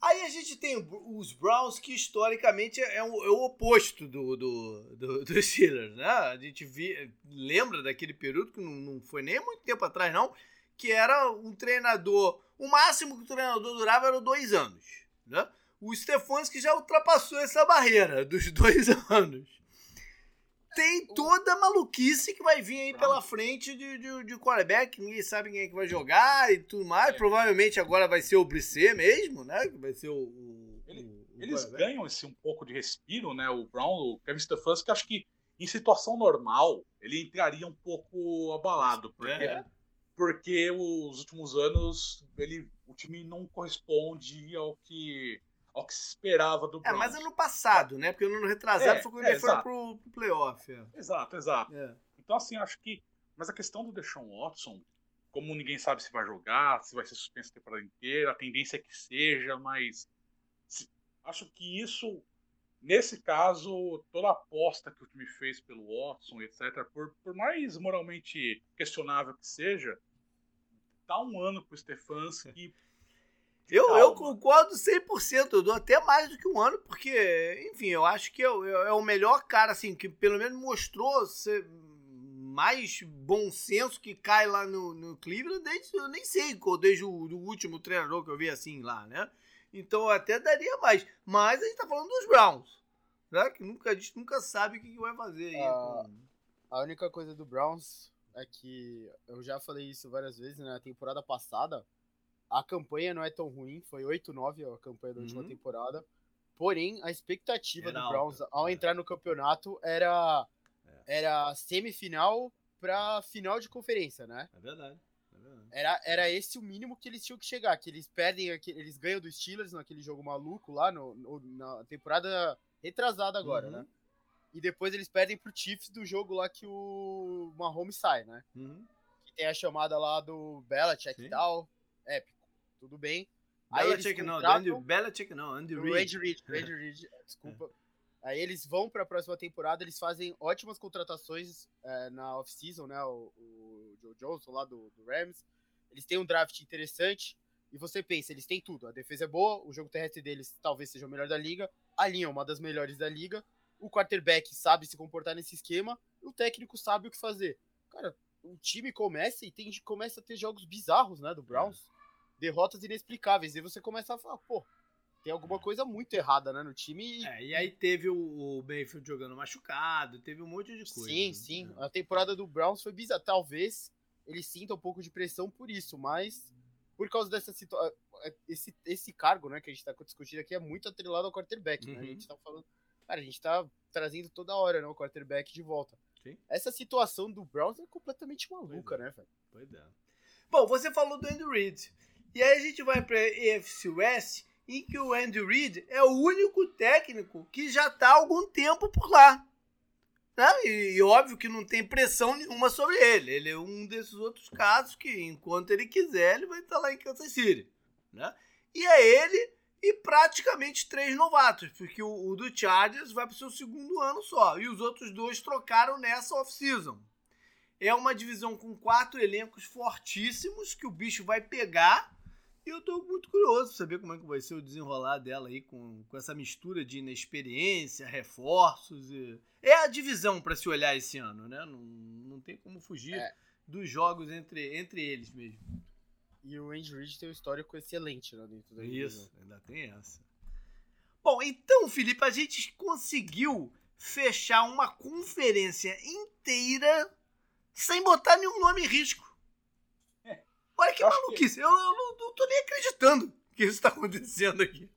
A: Aí a gente tem os Browns, que historicamente é o, é o oposto do, do, do, <laughs> do, Steelers, né? A gente vi, lembra daquele período, que não, não foi nem muito tempo atrás, não, que era um treinador. O máximo que o treinador durava era dois anos. Né? O Stefanski já ultrapassou essa barreira dos <laughs> dois anos tem toda a maluquice que vai vir aí pela frente de, de, de quarterback. Ninguém sabe quem é que vai jogar e tudo mais. É. Provavelmente agora vai ser o Brisset mesmo, né? Que vai ser o. o,
B: Ele, o eles ganham esse um pouco de respiro, né? O Brown, o Kevin Stefanski, acho que em situação normal ele entraria um pouco abalado, porque, é. porque os últimos anos ele, o time não corresponde ao que ao que se esperava do Browns.
A: É, mas ano passado, né? Porque no ano retrasado é, foi quando é, ele foi pro, pro playoff. É.
B: Exato, exato. É. Então, assim, acho que. Mas a questão do Deshaun Watson, como ninguém sabe se vai jogar, se vai ser suspenso a temporada inteira, a tendência é que seja, mas. Se, acho que isso. Nesse caso, toda a aposta que o time fez pelo Watson, etc., por, por mais moralmente questionável que seja, dá um ano pro Stefanski
A: eu, eu concordo 100%, eu dou até mais do que um ano, porque, enfim, eu acho que é, é, é o melhor cara, assim, que pelo menos mostrou ser mais bom senso que cai lá no, no Cleveland desde, eu nem sei, desde o do último treinador que eu vi assim lá, né? Então eu até daria mais. Mas a gente tá falando dos Browns, né? Que nunca, a gente nunca sabe o que, que vai fazer aí.
C: Ah, a única coisa do Browns é que eu já falei isso várias vezes, né? Na temporada passada, a campanha não é tão ruim, foi 8-9 a campanha da última uhum. temporada. Porém, a expectativa era do Browns alta. ao é. entrar no campeonato era, é. era semifinal para final de conferência, né?
A: É verdade.
C: É era, era esse o mínimo que eles tinham que chegar, que eles perdem, eles ganham do Steelers naquele jogo maluco lá, no, no na temporada retrasada agora, uhum. né? E depois eles perdem pro Chiefs do jogo lá que o Mahomes sai, né?
A: Uhum.
C: Que tem a chamada lá do Belichick e tal, épico, tudo bem.
A: Belichick não, Andy, Belichick não, Andy Reid.
C: Andy Reid, Andy Reid, <laughs> desculpa. Aí eles vão para a próxima temporada, eles fazem ótimas contratações é, na off-season, né? O, o, Joe Johnson lá do, do, Rams. Eles têm um draft interessante. E você pensa, eles têm tudo. A defesa é boa, o jogo terrestre deles talvez seja o melhor da liga. A linha é uma das melhores da liga. O quarterback sabe se comportar nesse esquema. E o técnico sabe o que fazer. Cara, o time começa e tem, começa a ter jogos bizarros, né? Do Browns. É derrotas inexplicáveis. E você começa a falar, pô, tem alguma é. coisa muito errada, né, no time.
A: E, é, e aí teve o, o Mayfield jogando machucado, teve um monte de coisa.
C: Sim, né? sim. A temporada do Browns foi bizarra. Talvez ele sinta um pouco de pressão por isso, mas por causa dessa situação. Esse, esse cargo, né, que a gente tá discutindo aqui é muito atrelado ao quarterback, uhum. né? A gente tá falando. Cara, a gente tá trazendo toda hora, né, o quarterback de volta.
A: Sim.
C: Essa situação do Browns é completamente maluca,
A: é.
C: né, velho?
A: Pois é. Bom, você falou do Andy Reid. E aí a gente vai para EFC West, em que o Andy Reid é o único técnico que já está há algum tempo por lá. Né? E, e, óbvio que não tem pressão nenhuma sobre ele. Ele é um desses outros casos que, enquanto ele quiser, ele vai estar tá lá em Kansas City. Né? E é ele e praticamente três novatos, porque o, o do Chargers vai para o seu segundo ano só. E os outros dois trocaram nessa off-season. É uma divisão com quatro elencos fortíssimos que o bicho vai pegar e eu tô muito curioso pra saber como é que vai ser o desenrolar dela aí com, com essa mistura de inexperiência, reforços. E... É a divisão para se olhar esse ano, né? Não, não tem como fugir é. dos jogos entre, entre eles mesmo.
C: E o Andy Reid tem um histórico excelente lá dentro da
A: Isso, ainda tem essa. Bom, então, Felipe, a gente conseguiu fechar uma conferência inteira sem botar nenhum nome em risco. Olha que maluquice. Que... Eu, eu, não, não tô nem acreditando que isso tá acontecendo aqui.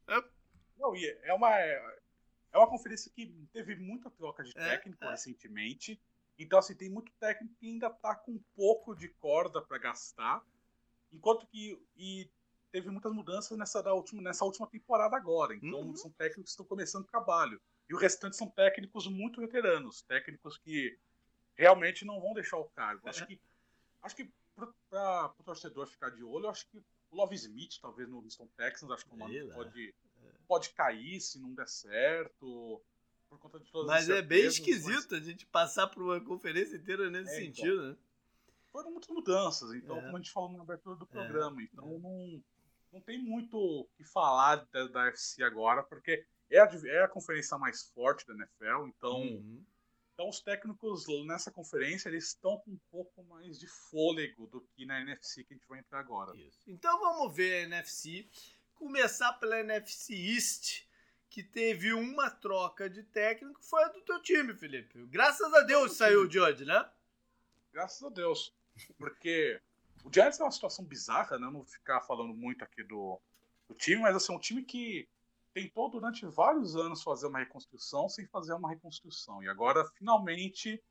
B: Não, é uma, é uma conferência que teve muita troca de é, técnico é. recentemente. Então, assim, tem muito técnico que ainda tá com um pouco de corda para gastar. Enquanto que. E teve muitas mudanças nessa, última, nessa última temporada agora. Então, uhum. são técnicos que estão começando o trabalho. E o restante são técnicos muito veteranos. Técnicos que realmente não vão deixar o cargo. Acho é. que. Acho que para o torcedor ficar de olho, eu acho que o Love Smith, talvez no Houston Texans, acho que o nome pode, pode cair se não der certo. Por conta de todas
A: mas é bem esquisito mas... a gente passar por uma conferência inteira nesse é, sentido, então, né?
B: Foram muitas mudanças, então, é. como a gente falou na abertura do é, programa, então é. não, não tem muito o que falar da, da FC agora, porque é a, é a conferência mais forte da NFL, então uhum. Então os técnicos nessa conferência eles estão com um pouco mais de fôlego do que na NFC que a gente vai entrar agora.
A: Isso. Então vamos ver a NFC. Começar pela NFC East, que teve uma troca de técnico, foi a do teu time, Felipe. Graças a Deus saiu o Judge, né?
B: Graças a Deus. Porque o Giants é uma situação bizarra, né? Eu não vou ficar falando muito aqui do, do time, mas assim, é um time que tentou durante vários anos fazer uma reconstrução sem fazer uma reconstrução. E agora, finalmente,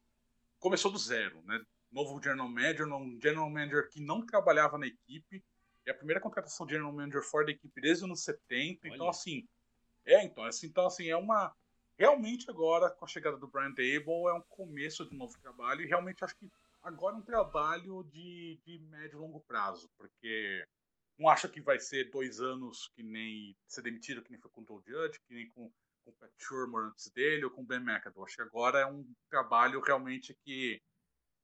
B: começou do zero. Né? Novo general manager, um general manager que não trabalhava na equipe. É a primeira contratação de general manager fora da equipe desde os anos 70. Olha. Então, assim, é, então, assim, então, assim, é uma. Realmente agora, com a chegada do Brian Dable, é um começo de um novo trabalho. E realmente acho que agora é um trabalho de, de médio e longo prazo, porque não acha que vai ser dois anos que nem ser demitido, que nem foi com o Joe Judge, que nem com, com o Pat Shermer antes dele, ou com o Ben McAdoo. Acho que agora é um trabalho realmente que,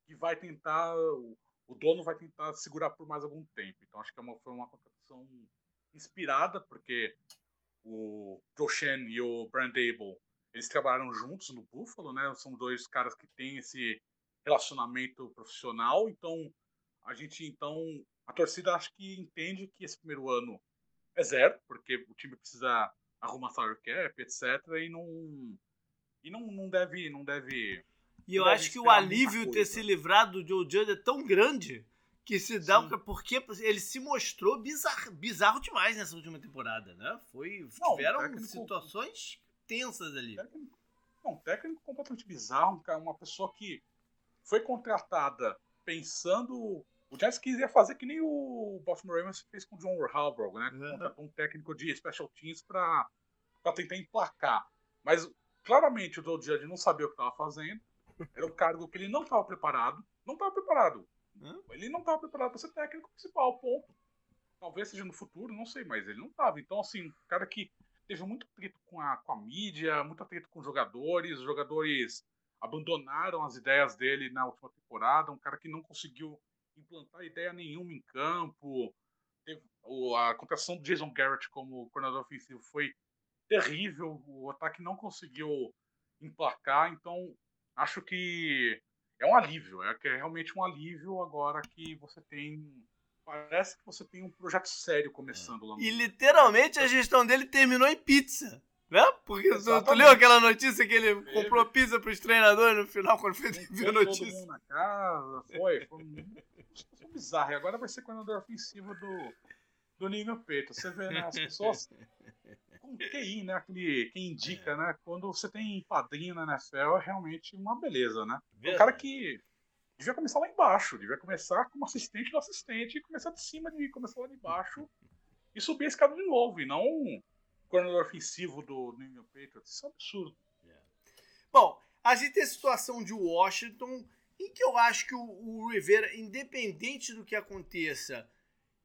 B: que vai tentar, o, o dono vai tentar segurar por mais algum tempo. Então acho que é uma, foi uma contratação inspirada, porque o Joe Shen e o Brand Dable, eles trabalharam juntos no Buffalo, né? São dois caras que têm esse relacionamento profissional. Então, a gente, então, a torcida acho que entende que esse primeiro ano é zero, porque o time precisa arrumar salary cap, etc. E não e não, não deve não deve
A: e eu acho que o alívio ter se livrado do Joe Judge é tão grande que se dá Sim. porque ele se mostrou bizarro, bizarro demais nessa última temporada, né? Foi não, tiveram técnico, situações tensas ali.
B: Técnico, não, técnico completamente bizarro, uma pessoa que foi contratada pensando o Giants queria fazer que nem o Baltimore Ravens fez com o John Harbaugh, né? Uhum. Um técnico de special teams para tentar emplacar. Mas claramente o Joe Judge não sabia o que estava fazendo. Era um cargo que ele não estava preparado. Não estava preparado. Ele não estava preparado para ser técnico principal, ponto. Talvez seja no futuro, não sei, mas ele não estava. Então, assim, um cara que teve muito atrito com a, com a mídia, muito atrito com os jogadores, os jogadores abandonaram as ideias dele na última temporada, um cara que não conseguiu implantar ideia nenhuma em campo. Teve, a contratação do Jason Garrett como coordenador ofensivo foi terrível. O ataque não conseguiu emplacar. Então, acho que é um alívio. É, é realmente um alívio agora que você tem. Parece que você tem um projeto sério começando lá.
A: No... E literalmente a gestão dele terminou em pizza. Né? Porque tu, tu, leu aquela notícia que ele comprou pizza para os treinadores no final, quando foi ver a notícia? Todo mundo
B: na casa, foi. Foi, foi bizarro. E agora vai ser coordenador ofensivo do, do Ninho Peito. Você vê, né? As pessoas. Com QI, né? Aquele que indica, né? Quando você tem padrinho na NFL, é realmente uma beleza, né? É um cara que devia começar lá embaixo, devia começar como assistente do assistente começar de cima de começar lá de baixo e subir a escada de novo, e não coordenador ofensivo do New England Patriots. Isso é um absurdo. Yeah.
A: Bom, a gente tem a situação de Washington, em que eu acho que o, o Rivera, independente do que aconteça,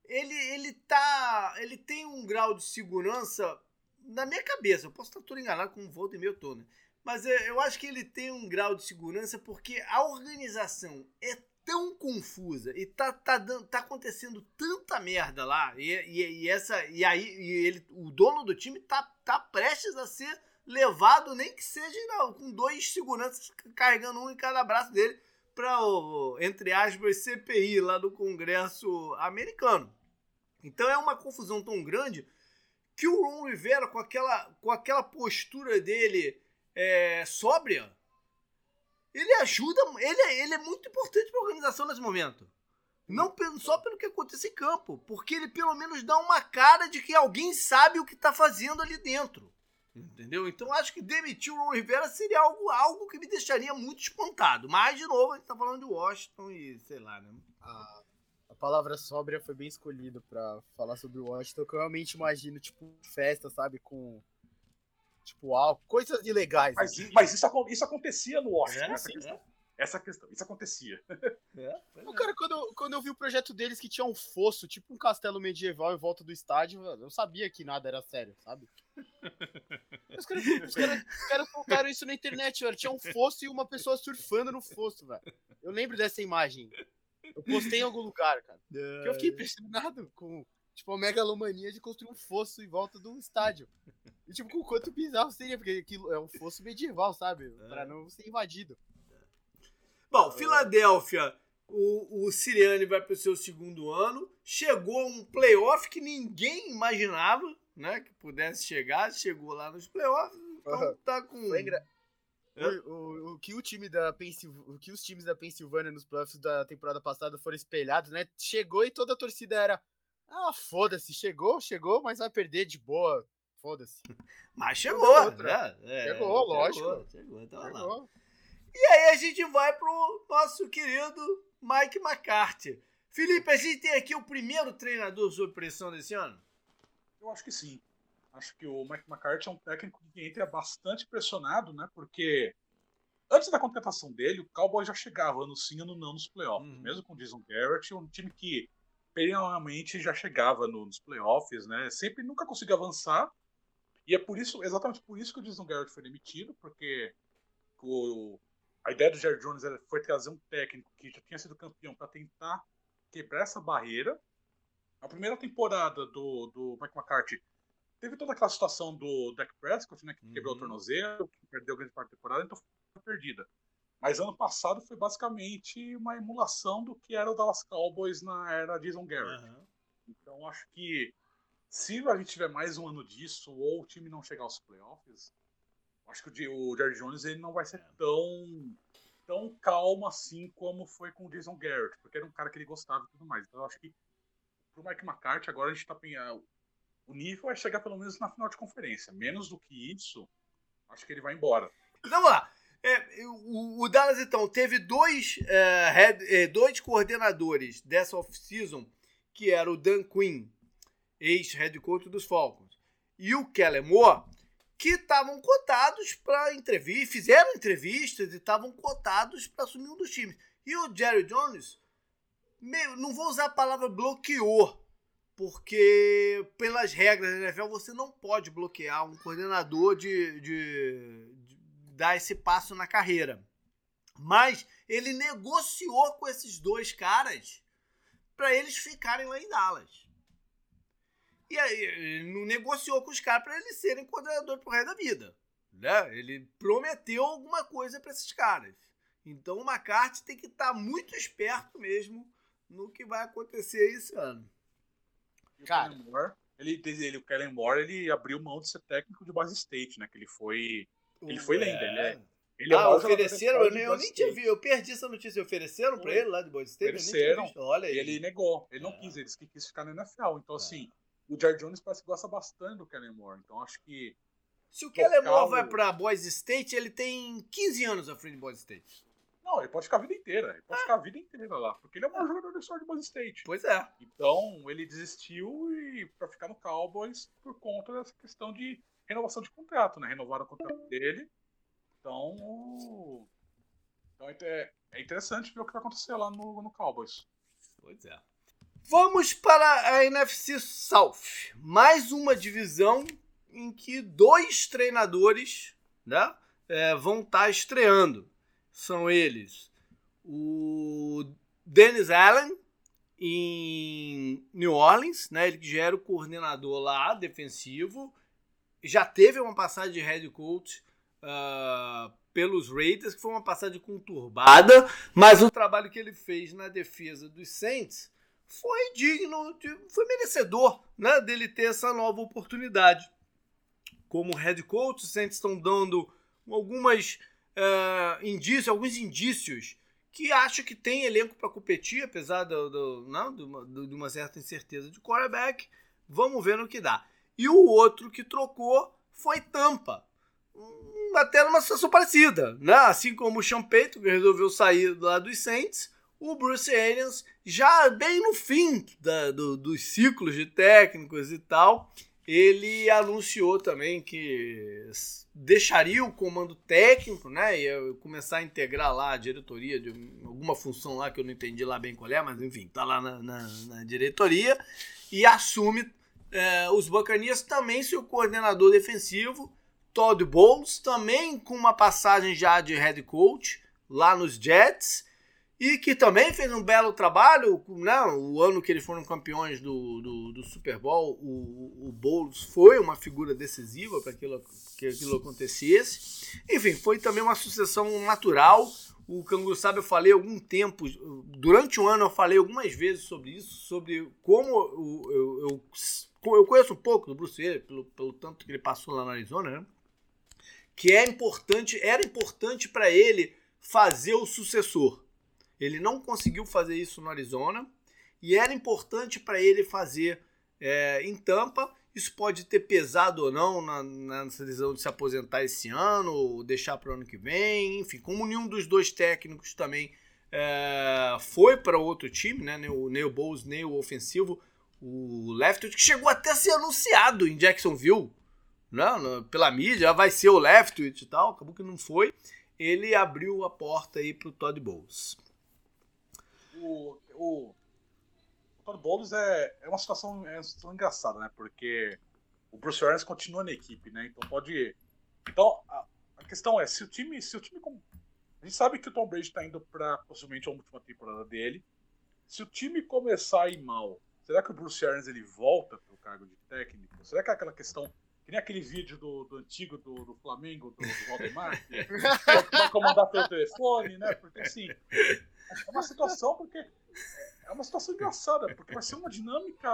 A: ele, ele tá. Ele tem um grau de segurança na minha cabeça. Eu posso estar todo enganado com o volta e meio todo, né? Mas eu acho que ele tem um grau de segurança porque a organização é tão confusa e tá, tá, tá acontecendo tanta merda lá e, e, e, essa e aí e ele o dono do time tá, tá prestes a ser levado nem que seja não, com dois seguranças carregando um em cada braço dele para o entre aspas CPI lá do Congresso americano. Então é uma confusão tão grande que o Ron Rivera com aquela com aquela postura dele é, sóbria ele ajuda, ele, é, ele é muito importante para a organização nesse momento. Não só pelo que acontece em campo, porque ele pelo menos dá uma cara de que alguém sabe o que está fazendo ali dentro. Entendeu? Então acho que demitir o Ron Rivera seria algo, algo que me deixaria muito espantado. Mas, de novo, a gente tá falando de Washington e sei lá, né?
C: A, a palavra sóbria foi bem escolhida para falar sobre o Washington, que eu realmente imagino, tipo, festa, sabe? Com tipo álcool, coisas ilegais.
B: Mas, assim. mas isso, isso acontecia no Washington, é, essa, sim, questão, é. essa questão. Isso acontecia. <laughs>
C: É, o cara, quando eu, quando eu vi o projeto deles que tinha um fosso, tipo um castelo medieval em volta do estádio, eu sabia que nada era sério, sabe? <laughs> Os caras, os caras, os caras colocaram isso na internet, velho. Tinha um fosso e uma pessoa surfando no fosso, velho. Eu lembro dessa imagem. Eu postei em algum lugar, cara. eu fiquei impressionado com tipo, a megalomania de construir um fosso em volta do estádio. E, tipo, com o quanto bizarro seria, porque aquilo é um fosso medieval, sabe? É. Pra não ser invadido.
A: Bom, Filadélfia, o, o Siriane vai pro seu segundo ano. Chegou a um playoff que ninguém imaginava, né? Que pudesse chegar. Chegou lá nos playoffs. Então uhum. tá com. Foi engra...
C: O, o, o, que o time da Pensil... o que os times da Pensilvânia nos playoffs da temporada passada foram espelhados, né? Chegou e toda a torcida era ah, foda-se, chegou, chegou, mas vai perder de boa. Foda-se.
A: Mas chegou, né?
C: É, chegou, lógico.
A: Chegou, chegou, então chegou. E aí a gente vai pro nosso querido Mike McCarthy. Felipe, a gente tem aqui o primeiro treinador sob pressão desse ano?
B: Eu acho que sim. Acho que o Mike McCarthy é um técnico que entra bastante pressionado, né? Porque antes da contratação dele, o Cowboy já chegava no sim ou no não nos playoffs. Uhum. Mesmo com o Jason Garrett, um time que perennialmente já chegava no, nos playoffs, né? Sempre nunca conseguiu avançar. E é por isso, exatamente por isso que o Jason Garrett foi demitido, porque o, a ideia do Jerry Jones foi trazer um técnico que já tinha sido campeão para tentar quebrar essa barreira. A primeira temporada do, do Mike McCarthy teve toda aquela situação do Dak Prescott, né, que uhum. quebrou o tornozelo, que perdeu grande parte da temporada, então foi perdida. Mas ano passado foi basicamente uma emulação do que era o Dallas Cowboys na era Jason Garrett. Uhum. Então acho que se a gente tiver mais um ano disso, ou o time não chegar aos playoffs, acho que o Jerry Jones ele não vai ser tão tão calmo assim como foi com o Jason Garrett, porque era um cara que ele gostava e tudo mais. Então eu acho que pro Mike McCarthy agora a gente tá o nível é chegar pelo menos na final de conferência. Menos do que isso, acho que ele vai embora.
A: Vamos lá. É, o, o, Dallas, então, teve dois, é, head, é, dois coordenadores dessa off-season, que era o Dan Quinn, ex-head coach dos Falcons, e o Kellen Moore, que estavam cotados para entrevista, fizeram entrevistas e estavam cotados para assumir um dos times. E o Jerry Jones, meu, não vou usar a palavra bloqueou, porque pelas regras da NFL você não pode bloquear um coordenador de, de, dar esse passo na carreira. Mas ele negociou com esses dois caras para eles ficarem lá em Dallas. E aí, não negociou com os caras para eles serem coordenador pro resto da vida. Né? Ele prometeu alguma coisa para esses caras. Então o McCarthy tem que estar tá muito esperto mesmo no que vai acontecer esse ano.
B: Cara, Moore, ele, ele, o Kellen Moore, ele abriu mão de ser técnico de base state, né? Que ele foi ele foi lenda, ele é. Ele
A: é ah, ofereceram? Eu, nem, eu nem tinha visto, eu perdi essa notícia. Ofereceram pra ele lá de Boise State?
B: Ofereceram. Olha aí. E ele negou. Ele não é. quis, ele disse que quis ficar na NFL. Então, é. assim, o Jared Jones parece que gosta bastante do Kellen Moore. Então, acho que.
A: Se o Kellen Moore vai pra Boise State, ele tem 15 anos à frente de Boise State.
B: Não, ele pode ficar a vida inteira. Ele pode ah. ficar a vida inteira lá. Porque ele é o maior jogador da história de Boise State.
A: Pois é.
B: Então, ele desistiu e para ficar no Cowboys por conta dessa questão de renovação de contrato, né? Renovaram o contrato dele então, então é, é interessante ver o que vai acontecer lá no, no Cowboys.
A: Pois é. Vamos para a NFC South. Mais uma divisão em que dois treinadores né, é, vão estar tá estreando. São eles o Dennis Allen em New Orleans, né, ele já era o coordenador lá defensivo, já teve uma passagem de head coach uh, pelos Raiders, que foi uma passagem conturbada, mas o trabalho que ele fez na defesa dos Saints foi digno, de, foi merecedor né, dele ter essa nova oportunidade. Como head coach, os Saints estão dando algumas uh, indícios, alguns indícios que acho que tem elenco para competir, apesar do, do, não, de, uma, de uma certa incerteza de quarterback. Vamos ver no que dá. E o outro que trocou foi Tampa até numa situação parecida, né? Assim como o Payton, que resolveu sair lá dos Saints, o Bruce Arians, já bem no fim da, do, dos ciclos de técnicos e tal, ele anunciou também que deixaria o comando técnico, né? Ia começar a integrar lá a diretoria de alguma função lá que eu não entendi lá bem qual é, mas enfim, tá lá na, na, na diretoria e assume é, os Buccaneers também seu coordenador defensivo Todd Bowles, também com uma passagem já de head coach lá nos Jets, e que também fez um belo trabalho. Né? O ano que eles foram campeões do, do, do Super Bowl, o, o Bowles foi uma figura decisiva para que aquilo acontecesse. Enfim, foi também uma sucessão natural. O Canguru Sabe, eu falei algum tempo, durante um ano eu falei algumas vezes sobre isso, sobre como eu, eu, eu, eu conheço um pouco do Bruce Willis, pelo, pelo tanto que ele passou lá na Arizona, né? que é importante, era importante para ele fazer o sucessor. Ele não conseguiu fazer isso no Arizona e era importante para ele fazer é, em Tampa. Isso pode ter pesado ou não na, decisão de se aposentar esse ano ou deixar para o ano que vem. Enfim, como nenhum dos dois técnicos também é, foi para outro time, né? nem o Neil Bowles nem o ofensivo, o Leftwood, que chegou até a ser anunciado em Jacksonville não, pela mídia, vai ser o Leftwich e tal, acabou que não foi. Ele abriu a porta aí pro Todd Bowles.
B: O, o, o Todd Bowles é, é, uma situação, é uma situação engraçada, né? Porque o Bruce Arians continua na equipe, né? Então pode. Então, a, a questão é, se o time. Se o time a gente sabe que o Tom Brady está indo para possivelmente a última temporada dele. Se o time começar a ir mal, será que o Bruce Arians ele volta para o cargo de técnico? Será que é aquela questão que nem aquele vídeo do, do antigo do, do Flamengo, do, do Valdemar, que <laughs> vai comandar pelo telefone, né? Porque assim, é uma situação porque é uma situação engraçada, porque vai ser uma dinâmica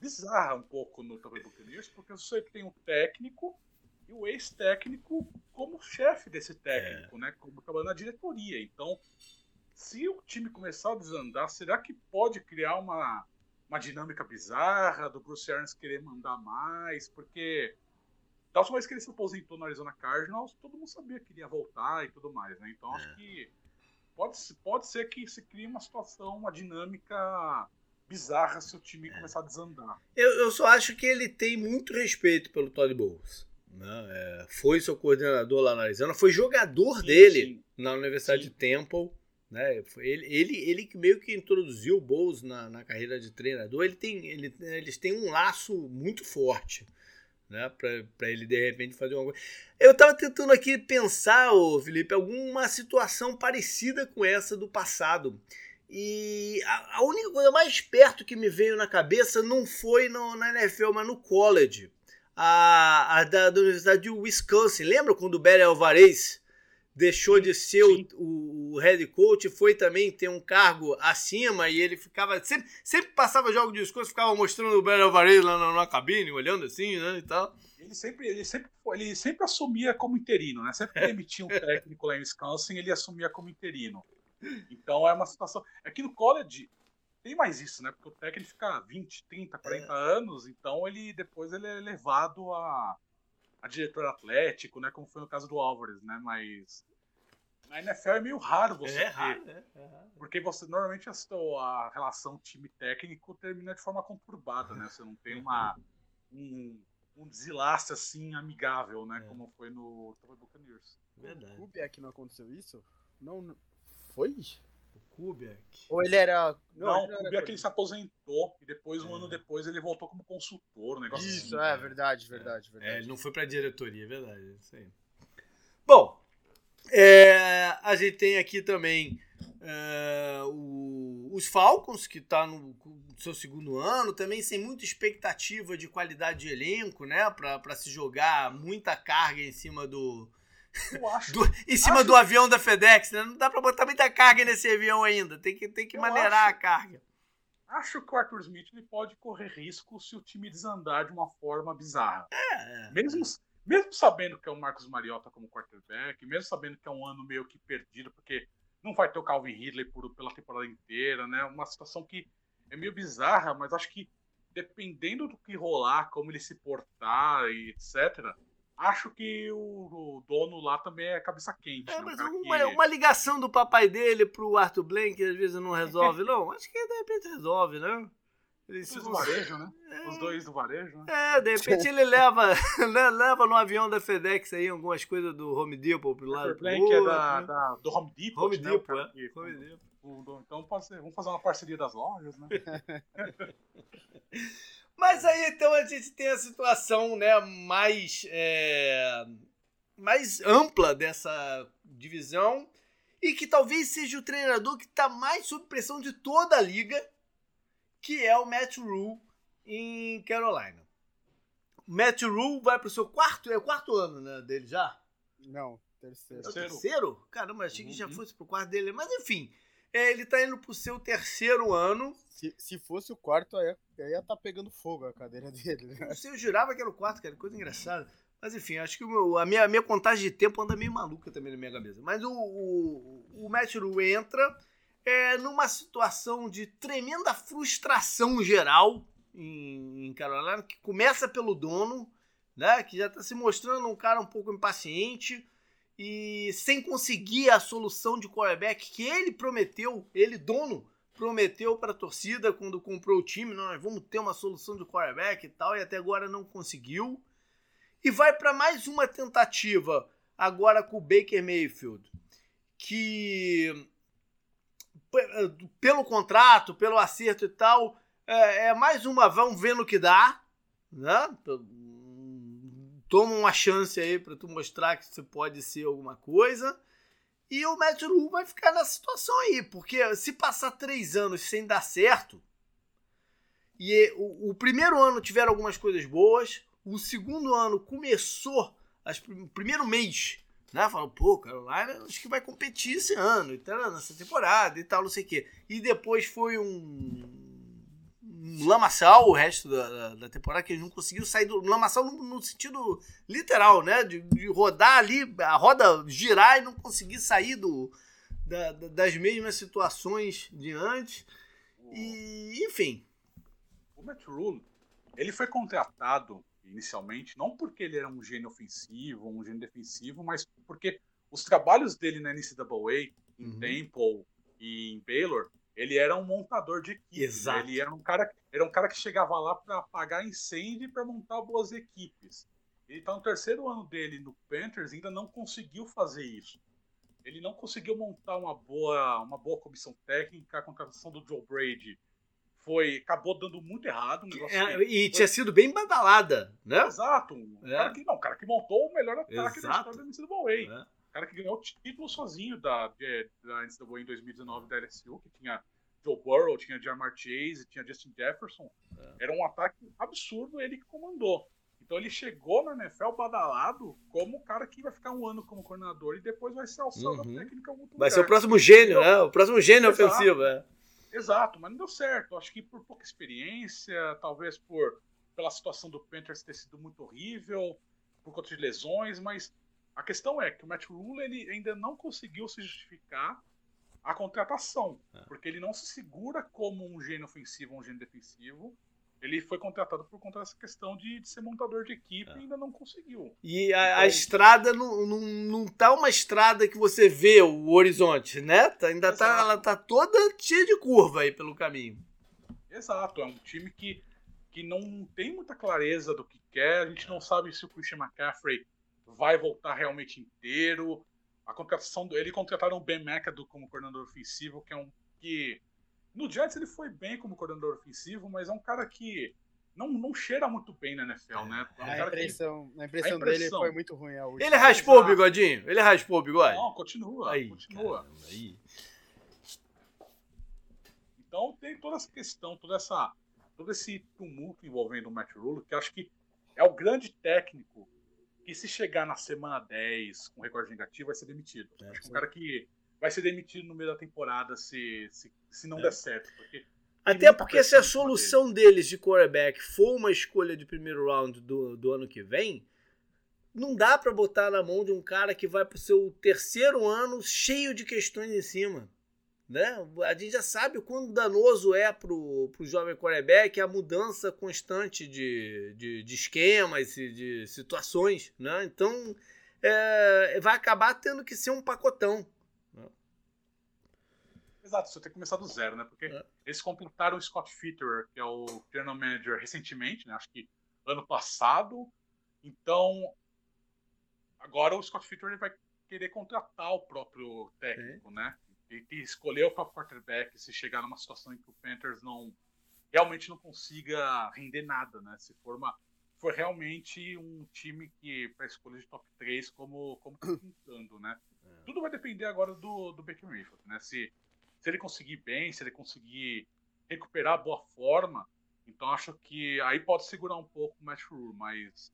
B: bizarra um pouco no Tampa Buccaneers, porque você tem um técnico e o ex-técnico como chefe desse técnico, é. né? Como trabalhando na diretoria. Então, se o time começar a desandar, será que pode criar uma, uma dinâmica bizarra do Bruce Arians querer mandar mais? Porque da última vez que ele se aposentou no Arizona Cardinals, todo mundo sabia que iria voltar e tudo mais, né? Então, é. acho que pode, pode ser que se crie uma situação, uma dinâmica bizarra se o time é. começar a desandar.
A: Eu, eu só acho que ele tem muito respeito pelo Todd Bowles. Né? É, foi seu coordenador lá na Arizona, foi jogador sim, dele sim. na Universidade sim. de Temple. Né? Foi ele, ele, ele que meio que introduziu o Bowles na, na carreira de treinador. Ele tem, ele, eles têm um laço muito forte. Né, para ele de repente fazer uma coisa. Eu estava tentando aqui pensar, ô, Felipe, alguma situação parecida com essa do passado. E a, a, única coisa mais perto que me veio na cabeça não foi no, na NFL, mas no college. A, a da, da, Universidade de Wisconsin. Lembra quando o Barry Alvarez deixou de ser o, o, head coach e foi também ter um cargo acima e ele ficava. Sempre, sempre passava jogo de Wisconsin, ficava mostrando o Barry Alvarez lá na, na cabine, olhando assim, né? E tal.
B: Ele sempre, ele, sempre, ele sempre assumia como interino, né? Sempre que demitia um <laughs> técnico lá em Wisconsin, ele assumia como interino. Então é uma situação. Aqui no college tem mais isso, né? Porque o técnico fica 20, 30, 40 é. anos, então ele depois ele é levado a, a diretor atlético, né? Como foi no caso do Álvares, né? Mas na NFL é meio raro você é ter. Raro, é, é raro. Porque você normalmente a, a relação time técnico termina de forma conturbada, né? Você não tem uma um, um deslace assim amigável, né? É. Como foi no Tampa Buccaneers.
C: Verdade. O Kubiak não aconteceu isso? Não, foi?
A: O Kubiak.
C: Ou ele era.
B: Não, não o Kubiak ele se aposentou e depois, um é. ano depois, ele voltou como consultor. Um negócio
C: isso, assim, é, verdade, verdade, verdade.
A: É, ele não foi pra diretoria, é verdade. É isso aí. Bom, é, a gente tem aqui também é, o, os Falcons, que está no, no, seu segundo ano, também sem muita expectativa de qualidade de elenco, né? Para se jogar muita carga em cima do, eu acho. Do, em cima acho... do avião da FedEx, né? Não dá pra botar muita carga nesse avião ainda. Tem que, tem que maneirar acho, a carga.
B: Acho que o Arthur Smith ele pode correr risco se o time desandar de uma forma bizarra. É, é. Mesmo, mesmo sabendo que é o Marcos Mariota como quarterback, mesmo sabendo que é um ano meio que perdido, porque não vai ter o Calvin Ridley por, pela temporada inteira, né? Uma situação que é meio bizarra, mas acho que dependendo do que rolar, como ele se portar e etc., acho que o, o, dono lá também é cabeça quente.
A: É, né? mas uma, que... uma, ligação do papai dele pro Arthur Blank às vezes não resolve, <laughs> não. Acho que de repente resolve, né?
B: Os do varejo, né? É. Os dois do varejo, né?
A: É, de repente ele leva, <laughs> leva no avião da FedEx aí algumas coisas do Home Depot pro lado.
B: Arthur Blank é da, né? da, do Home Depot.
A: Home né? Depot, é. Que, Home
B: Depot. Então vamos fazer uma parceria das lojas, né? <laughs>
A: Mas aí então a gente tem a situação né, mais, é, mais ampla dessa divisão e que talvez seja o treinador que está mais sob pressão de toda a liga, que é o Matt Rule em Carolina. O Matt Rule vai para o seu quarto, é o quarto ano né, dele já?
C: Não, terceiro.
A: É o terceiro? Caramba, achei que já uhum. fosse pro quarto dele. Mas enfim, é, ele está indo pro seu terceiro ano.
C: Se, se fosse o quarto, aí ia estar tá pegando fogo a cadeira dele. Né?
A: Eu jurava que era o quarto, cara. Coisa engraçada. Mas enfim, acho que meu, a, minha, a minha contagem de tempo anda meio maluca também na minha cabeça. Mas o, o, o Matt Rule entra é, numa situação de tremenda frustração geral em, em Carolina, que começa pelo dono, né, que já está se mostrando um cara um pouco impaciente e sem conseguir a solução de quarterback que ele prometeu, ele dono, prometeu para a torcida quando comprou o time, nós vamos ter uma solução de quarterback e tal, e até agora não conseguiu. E vai para mais uma tentativa agora com o Baker Mayfield, que pelo contrato, pelo acerto e tal, é, é mais uma, vamos ver no que dá, né? Toma uma chance aí para tu mostrar que você pode ser alguma coisa. E o Matt Rule vai ficar nessa situação aí, porque se passar três anos sem dar certo, e o, o primeiro ano tiver algumas coisas boas, o segundo ano começou, as, o primeiro mês, né? Falou, pô, Carolina acho que vai competir esse ano, então, nessa temporada e tal, não sei o quê. E depois foi um lamaçal o resto da, da, temporada, que ele não conseguiu sair do lamaçal no, no sentido literal, né? De, de, rodar ali, a roda girar e não conseguir sair do, da, das mesmas situações de antes. E, enfim.
B: O Matt Rule, ele foi contratado inicialmente, não porque ele era um gênio ofensivo, um gênio defensivo, mas porque os trabalhos dele na NCAA, em uhum. Temple e em Baylor, ele era um montador de equipe. Né? Exato. Ele era um cara, era um cara que chegava lá para apagar incêndio e para montar boas equipes. Ele está no terceiro ano dele no Panthers ainda não conseguiu fazer isso. Ele não conseguiu montar uma boa, uma boa comissão técnica. A contratação do Joe Brady foi acabou dando muito errado. Um
A: é, e foi... tinha sido bem badalada, né?
B: Exato. Um é. cara que, não, cara que montou o melhor ataque Exato. da história da NCAA. É cara que ganhou o título sozinho da, da NCAA em 2019 da LSU, que tinha Joe Burrow, tinha Jamar Chase, tinha Justin Jefferson. É. Era um ataque absurdo, ele que comandou. Então ele chegou na NFL badalado como o cara que vai ficar um ano como coordenador e depois vai ser alçado uhum. técnica algum
A: Vai ser o próximo gênio, né? O próximo gênio Exato. ofensivo, é.
B: Exato, mas não deu certo. Acho que por pouca experiência, talvez por pela situação do Panthers ter sido muito horrível, por conta de lesões, mas a questão é que o Matt Rule ele ainda não conseguiu se justificar a contratação, é. porque ele não se segura como um gênio ofensivo ou um gênio defensivo. Ele foi contratado por conta dessa questão de, de ser montador de equipe é. e ainda não conseguiu.
A: E a, então, a estrada não, não, não tá uma estrada que você vê o horizonte, né? Tá, ainda tá, ela tá toda cheia de curva aí pelo caminho.
B: Exato, é um time que, que não tem muita clareza do que quer. A gente não sabe se o Christian McCaffrey vai voltar realmente inteiro. A contratação do, ele contrataram o Ben McAdoo como coordenador ofensivo, que é um que no Jets ele foi bem como coordenador ofensivo, mas é um cara que não, não cheira muito bem na NFL, né?
C: É um a, impressão, que, a, impressão, a, impressão, dele foi muito ruim. A
A: ele raspou o bigodinho? Ele raspou o bigode?
B: Não, continua. Aí, continua. Caramba, aí. Então tem toda essa questão, toda essa, todo esse tumulto envolvendo o Matt Rule, que acho que é o grande técnico que se chegar na semana 10 com recorde negativo, vai ser demitido. É, Acho que um cara que vai ser demitido no meio da temporada se, se, se não é. der certo. Porque
A: Até porque se a solução dele. deles de quarterback for uma escolha de primeiro round do, do ano que vem, não dá para botar na mão de um cara que vai pro seu terceiro ano cheio de questões em cima. Né? A gente já sabe o quão danoso é para o jovem quarterback a mudança constante de, de, de esquemas e de situações. Né? Então, é, vai acabar tendo que ser um pacotão. Né?
B: Exato, você tem que começar do zero, né? Porque é. eles completaram o Scott Fitter, que é o general manager, recentemente, né? Acho que ano passado. Então, agora o Scott Fitter vai querer contratar o próprio técnico, Sim. né? E que escolheu para quarterback se chegar numa situação em que o Panthers não realmente não consiga render nada, né? Se for uma for realmente um time que para escolha de top 3 como como tá pintando, né? É. Tudo vai depender agora do do Baker Mayfield, né? Se se ele conseguir bem, se ele conseguir recuperar a boa forma, então acho que aí pode segurar um pouco o match rule, mas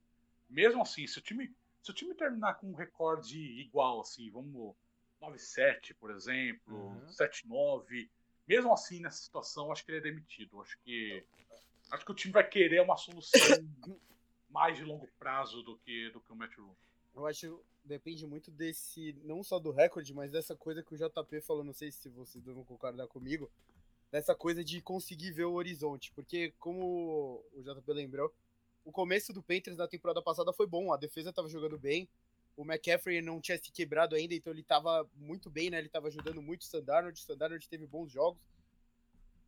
B: mesmo assim, se o time se o time terminar com um recorde igual assim, vamos 9-7, por exemplo, uhum. 7-9. Mesmo assim, nessa situação, acho que ele é demitido. Acho que acho que o time vai querer uma solução <coughs> mais de longo prazo do que, do que o Matt Rule.
C: Eu acho depende muito desse, não só do recorde, mas dessa coisa que o JP falou, não sei se vocês vão concordar comigo, dessa coisa de conseguir ver o horizonte, porque como o JP lembrou, o começo do Panthers na temporada passada foi bom, a defesa estava jogando bem, o McCaffrey não tinha se quebrado ainda, então ele estava muito bem, né? Ele estava ajudando muito o Sandarnold, o Sandarnold teve bons jogos.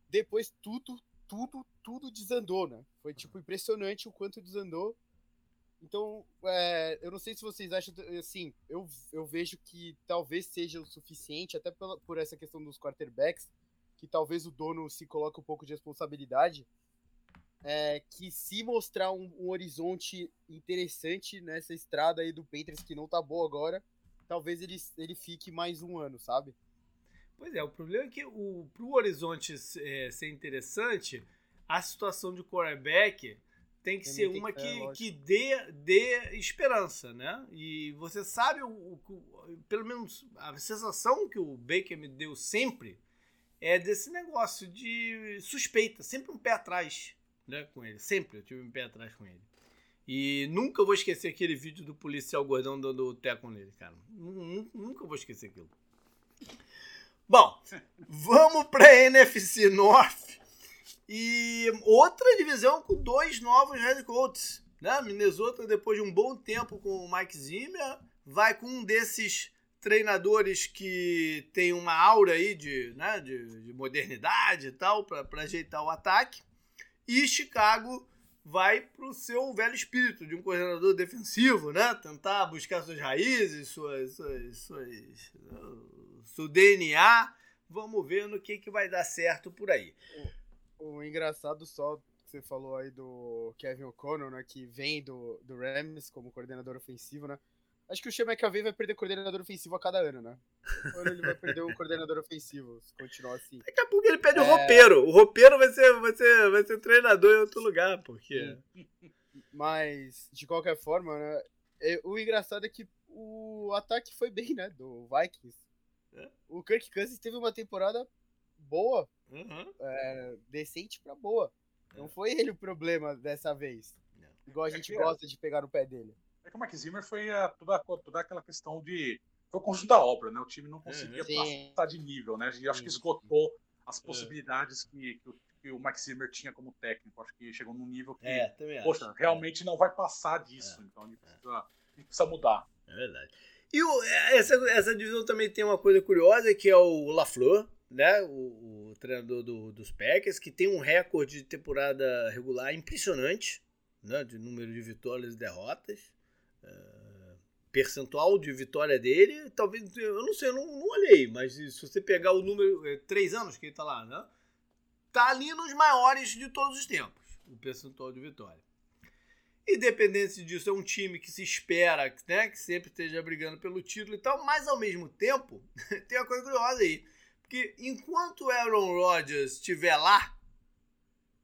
C: Depois tudo, tudo, tudo desandou, né? Foi, tipo, impressionante o quanto desandou. Então, é, eu não sei se vocês acham, assim, eu, eu vejo que talvez seja o suficiente, até por, por essa questão dos quarterbacks, que talvez o dono se coloque um pouco de responsabilidade, é, que se mostrar um, um, horizonte interessante nessa estrada aí do Patriots, que não tá boa agora, talvez ele, ele fique mais um ano, sabe?
A: Pois é, o problema é que o, pro horizonte é, ser interessante, a situação de quarterback tem que ser uma que, que, que dê, dê esperança, né? E você sabe, o, o, pelo menos a sensação que o Baker me deu sempre é desse negócio de suspeita, sempre um pé atrás né, com ele. Sempre eu tive um pé atrás com ele. E nunca vou esquecer aquele vídeo do policial gordão dando o teco nele, cara. Nunca vou esquecer aquilo. Bom, <laughs> vamos para NFC North. E outra divisão com dois novos head coaches. Né? Minnesota, depois de um bom tempo com o Mike Zimmer, vai com um desses treinadores que tem uma aura aí de, né, de, de modernidade e tal, para ajeitar o ataque. E Chicago vai para o seu velho espírito de um coordenador defensivo, né? Tentar buscar suas raízes, suas, suas, suas, seu DNA. Vamos ver no que, que vai dar certo por aí.
C: O, o engraçado só você falou aí do Kevin O'Connor, né? Que vem do, do Rams como coordenador ofensivo, né? Acho que o Sean McAvey vai perder coordenador ofensivo a cada ano, né? Ou ele vai perder um coordenador ofensivo se continuar assim.
A: Daqui a pouco ele perde é... o roupeiro. O roupeiro vai ser, vai, ser, vai ser treinador em outro lugar, porque.
C: Mas, de qualquer forma, né? É, o engraçado é que o ataque foi bem, né? Do Vikings. É? O Kirk Cousins teve uma temporada boa. Uhum. É, decente pra boa. Não é. foi ele o problema dessa vez. Igual a é gente gosta de pegar no pé dele.
B: É que o Mike Zimmer foi a, toda, toda aquela questão de. Foi o conjunto da obra, né? O time não conseguia Sim. passar de nível, né? A gente acho que esgotou as é. possibilidades que, que, o, que o Mike Zimmer tinha como técnico. Acho que chegou num nível que, é, poxa, acho. realmente não vai passar disso. É. Então a gente, precisa, gente precisa mudar.
A: É verdade. E o, essa, essa divisão também tem uma coisa curiosa, que é o LaFleur, né? O, o treinador do, dos Packers, que tem um recorde de temporada regular impressionante, né? De número de vitórias e derrotas percentual de vitória dele, talvez, eu não sei, eu não, não olhei, mas se você pegar o número, é, três anos que ele tá lá, né? Tá ali nos maiores de todos os tempos, o percentual de vitória. Independente disso, é um time que se espera, né, que sempre esteja brigando pelo título e tal, mas ao mesmo tempo, <laughs> tem uma coisa curiosa aí, porque enquanto o Aaron Rodgers estiver lá,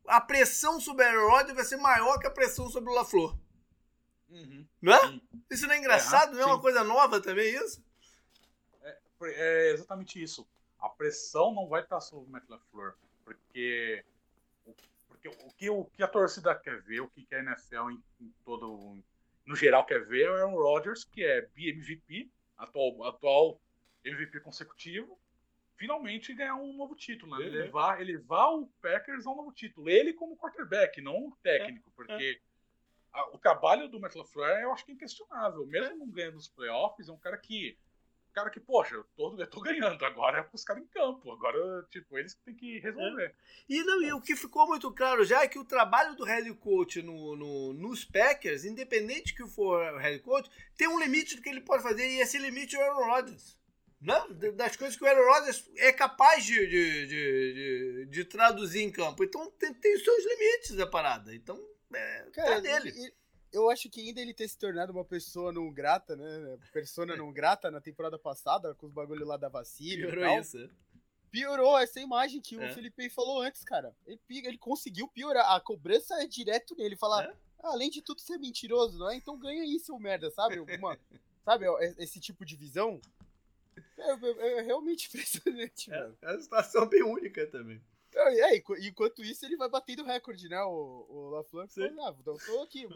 A: a pressão sobre o Aaron Rodgers vai ser maior que a pressão sobre o LaFleur. Uhum. Não é? Isso não é engraçado? É, não é uma coisa nova também isso?
B: É, é, exatamente isso. A pressão não vai estar sobre o Matt LaFleur, porque, porque o, que, o que a torcida quer ver, o que a NFL em, em todo, no geral quer ver é o Aaron Rodgers, que é BMVP, atual, atual MVP consecutivo, finalmente ganhar um novo título, né? Ele é. levar, ele levar o Packers a um novo título. Ele como quarterback, não o técnico, é, porque o trabalho do Matt LaFleur eu acho que é inquestionável. Mesmo não ganhando os playoffs, é um cara que. Um cara que, poxa, eu tô, eu tô ganhando, agora é pros caras em campo. Agora, tipo, eles que tem que resolver. É.
A: E, não, e o que ficou muito claro já é que o trabalho do head coach no, no, nos Packers, independente que for o head coach, tem um limite do que ele pode fazer, e esse limite é o Aaron Rodgers. Não, das coisas que o Aaron Rodgers é capaz de, de, de, de, de traduzir em campo. Então tem, tem os seus limites a parada. Então é, Cara, dele. E,
C: eu acho que ainda ele ter se tornado uma pessoa não grata, né? Persona não grata na temporada passada, com os bagulho lá da vacina. Piorou e tal, isso. Piorou essa imagem que é. o Felipe falou antes, cara. Ele, ele conseguiu piorar. A cobrança é direto nele. Falar, é? ah, além de tudo ser mentiroso, não é? Então ganha aí, seu merda, sabe? Uma, <laughs> sabe, esse tipo de visão. É, é, é realmente <laughs> impressionante,
A: é, mano. É uma situação bem única também.
C: É, enquanto isso, ele vai batendo recorde, né? O, o LaFleur falou, ah, então tô aqui.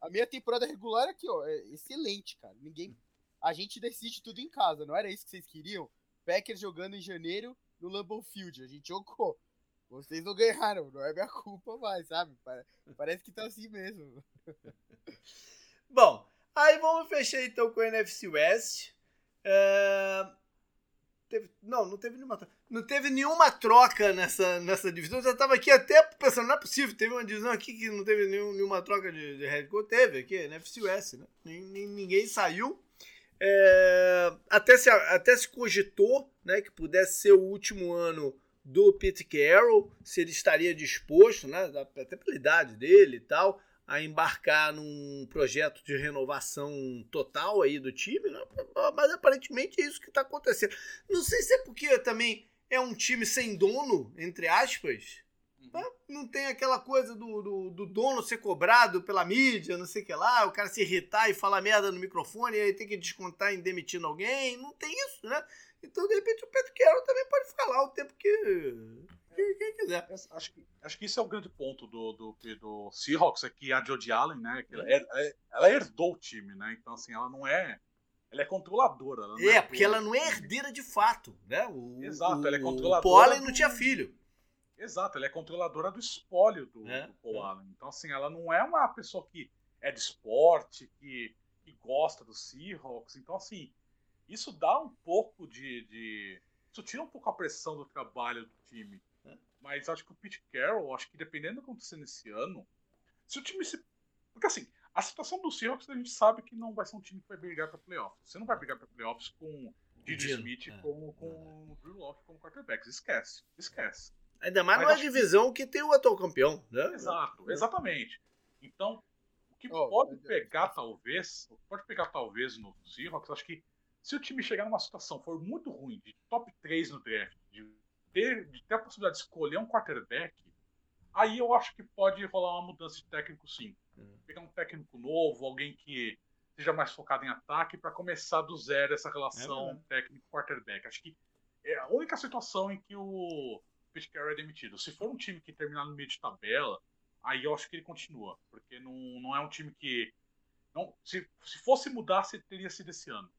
C: A minha temporada regular aqui, ó, é excelente, cara. Ninguém. A gente decide tudo em casa, não era isso que vocês queriam? Packers jogando em janeiro no Lambeau Field. A gente jogou. Vocês não ganharam, não é minha culpa mais, sabe? Parece que tá assim mesmo. <laughs>
A: Bom, aí vamos fechar então com o NFC West. Uh, Teve, não, não teve nenhuma troca. Não teve nenhuma troca nessa, nessa divisão. Eu já estava aqui até pensando, não é possível. Teve uma divisão aqui que não teve nenhum, nenhuma troca de, de head coach. Teve aqui, na FCUS, né? Ninguém saiu. É, até, se, até se cogitou né, que pudesse ser o último ano do Pete Carroll, se ele estaria disposto, né, até pela idade dele e tal, a embarcar num projeto de renovação total aí do time, né? mas aparentemente é isso que está acontecendo. Não sei se é porque também é um time sem dono, entre aspas, Uhum. Não tem aquela coisa do, do, do, dono ser cobrado pela mídia, não sei o que lá, o cara se irritar e falar merda no microfone e aí tem que descontar em demitindo alguém. Não tem isso, né? Então, de repente, o Pedro Carroll também pode falar o tempo que, quem quiser.
B: Acho que, acho que isso é o grande ponto do, do, do Seahawks, é que a Jodie Allen, né? Ela, ela, ela, herdou o time, né? Então, assim, ela não é. Ela é controladora. Ela
A: é, é, porque ela não é herdeira de fato, né? O,
B: Exato,
A: o,
B: ela é controladora.
A: O Paul Allen não tinha filho.
B: Exato, ela é controladora do espólio do, é, do Paul é. Allen. Então, assim, ela não é uma pessoa que é de esporte, que, que gosta do Seahawks. Então, assim, isso dá um pouco de, de. Isso tira um pouco a pressão do trabalho do time. Mas acho que o Pete Carroll, acho que dependendo do que acontecer nesse ano, se o time se. Porque assim, a situação do Seahawks a gente sabe que não vai ser um time que vai brigar para playoffs. Você não vai brigar para playoffs com Didi Smith é. como com o Drew Locke como quarterbacks. Esquece, esquece.
A: Ainda mais numa divisão que... que tem o atual campeão, né?
B: Exato, exatamente. Então, o que oh, pode pegar talvez, o que pode pegar talvez no Seahawks, acho que se o time chegar numa situação for muito ruim, de top 3 no draft, de ter, de ter a possibilidade de escolher um quarterback, aí eu acho que pode rolar uma mudança de técnico sim. Uhum. Pegar um técnico novo, alguém que seja mais focado em ataque, para começar do zero essa relação é técnico-quarterback. Acho que é a única situação em que o Pete Carroll é demitido. Se for um time que terminar no meio de tabela, aí eu acho que ele continua, porque não, não é um time que. Não, se, se fosse mudar, teria sido esse ano.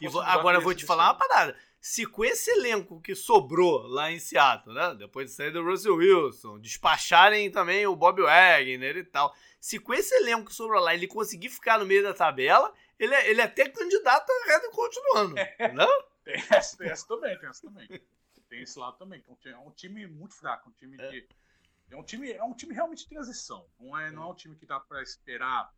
A: E vou, agora eu vou te falar uma parada. Se com esse elenco que sobrou lá em Seattle, né? Depois de sair do Russell Wilson, despacharem também o Bob Wagner e tal. Se com esse elenco que sobrou lá ele conseguir ficar no meio da tabela, ele é, ele é até candidato a Red continuando. É. Não? <laughs>
B: Tem essa, tem essa também, tem essa também. Tem esse lado também. É um time muito fraco, um time é. de. É um time, é um time realmente de transição. Não é, não é um time que dá para esperar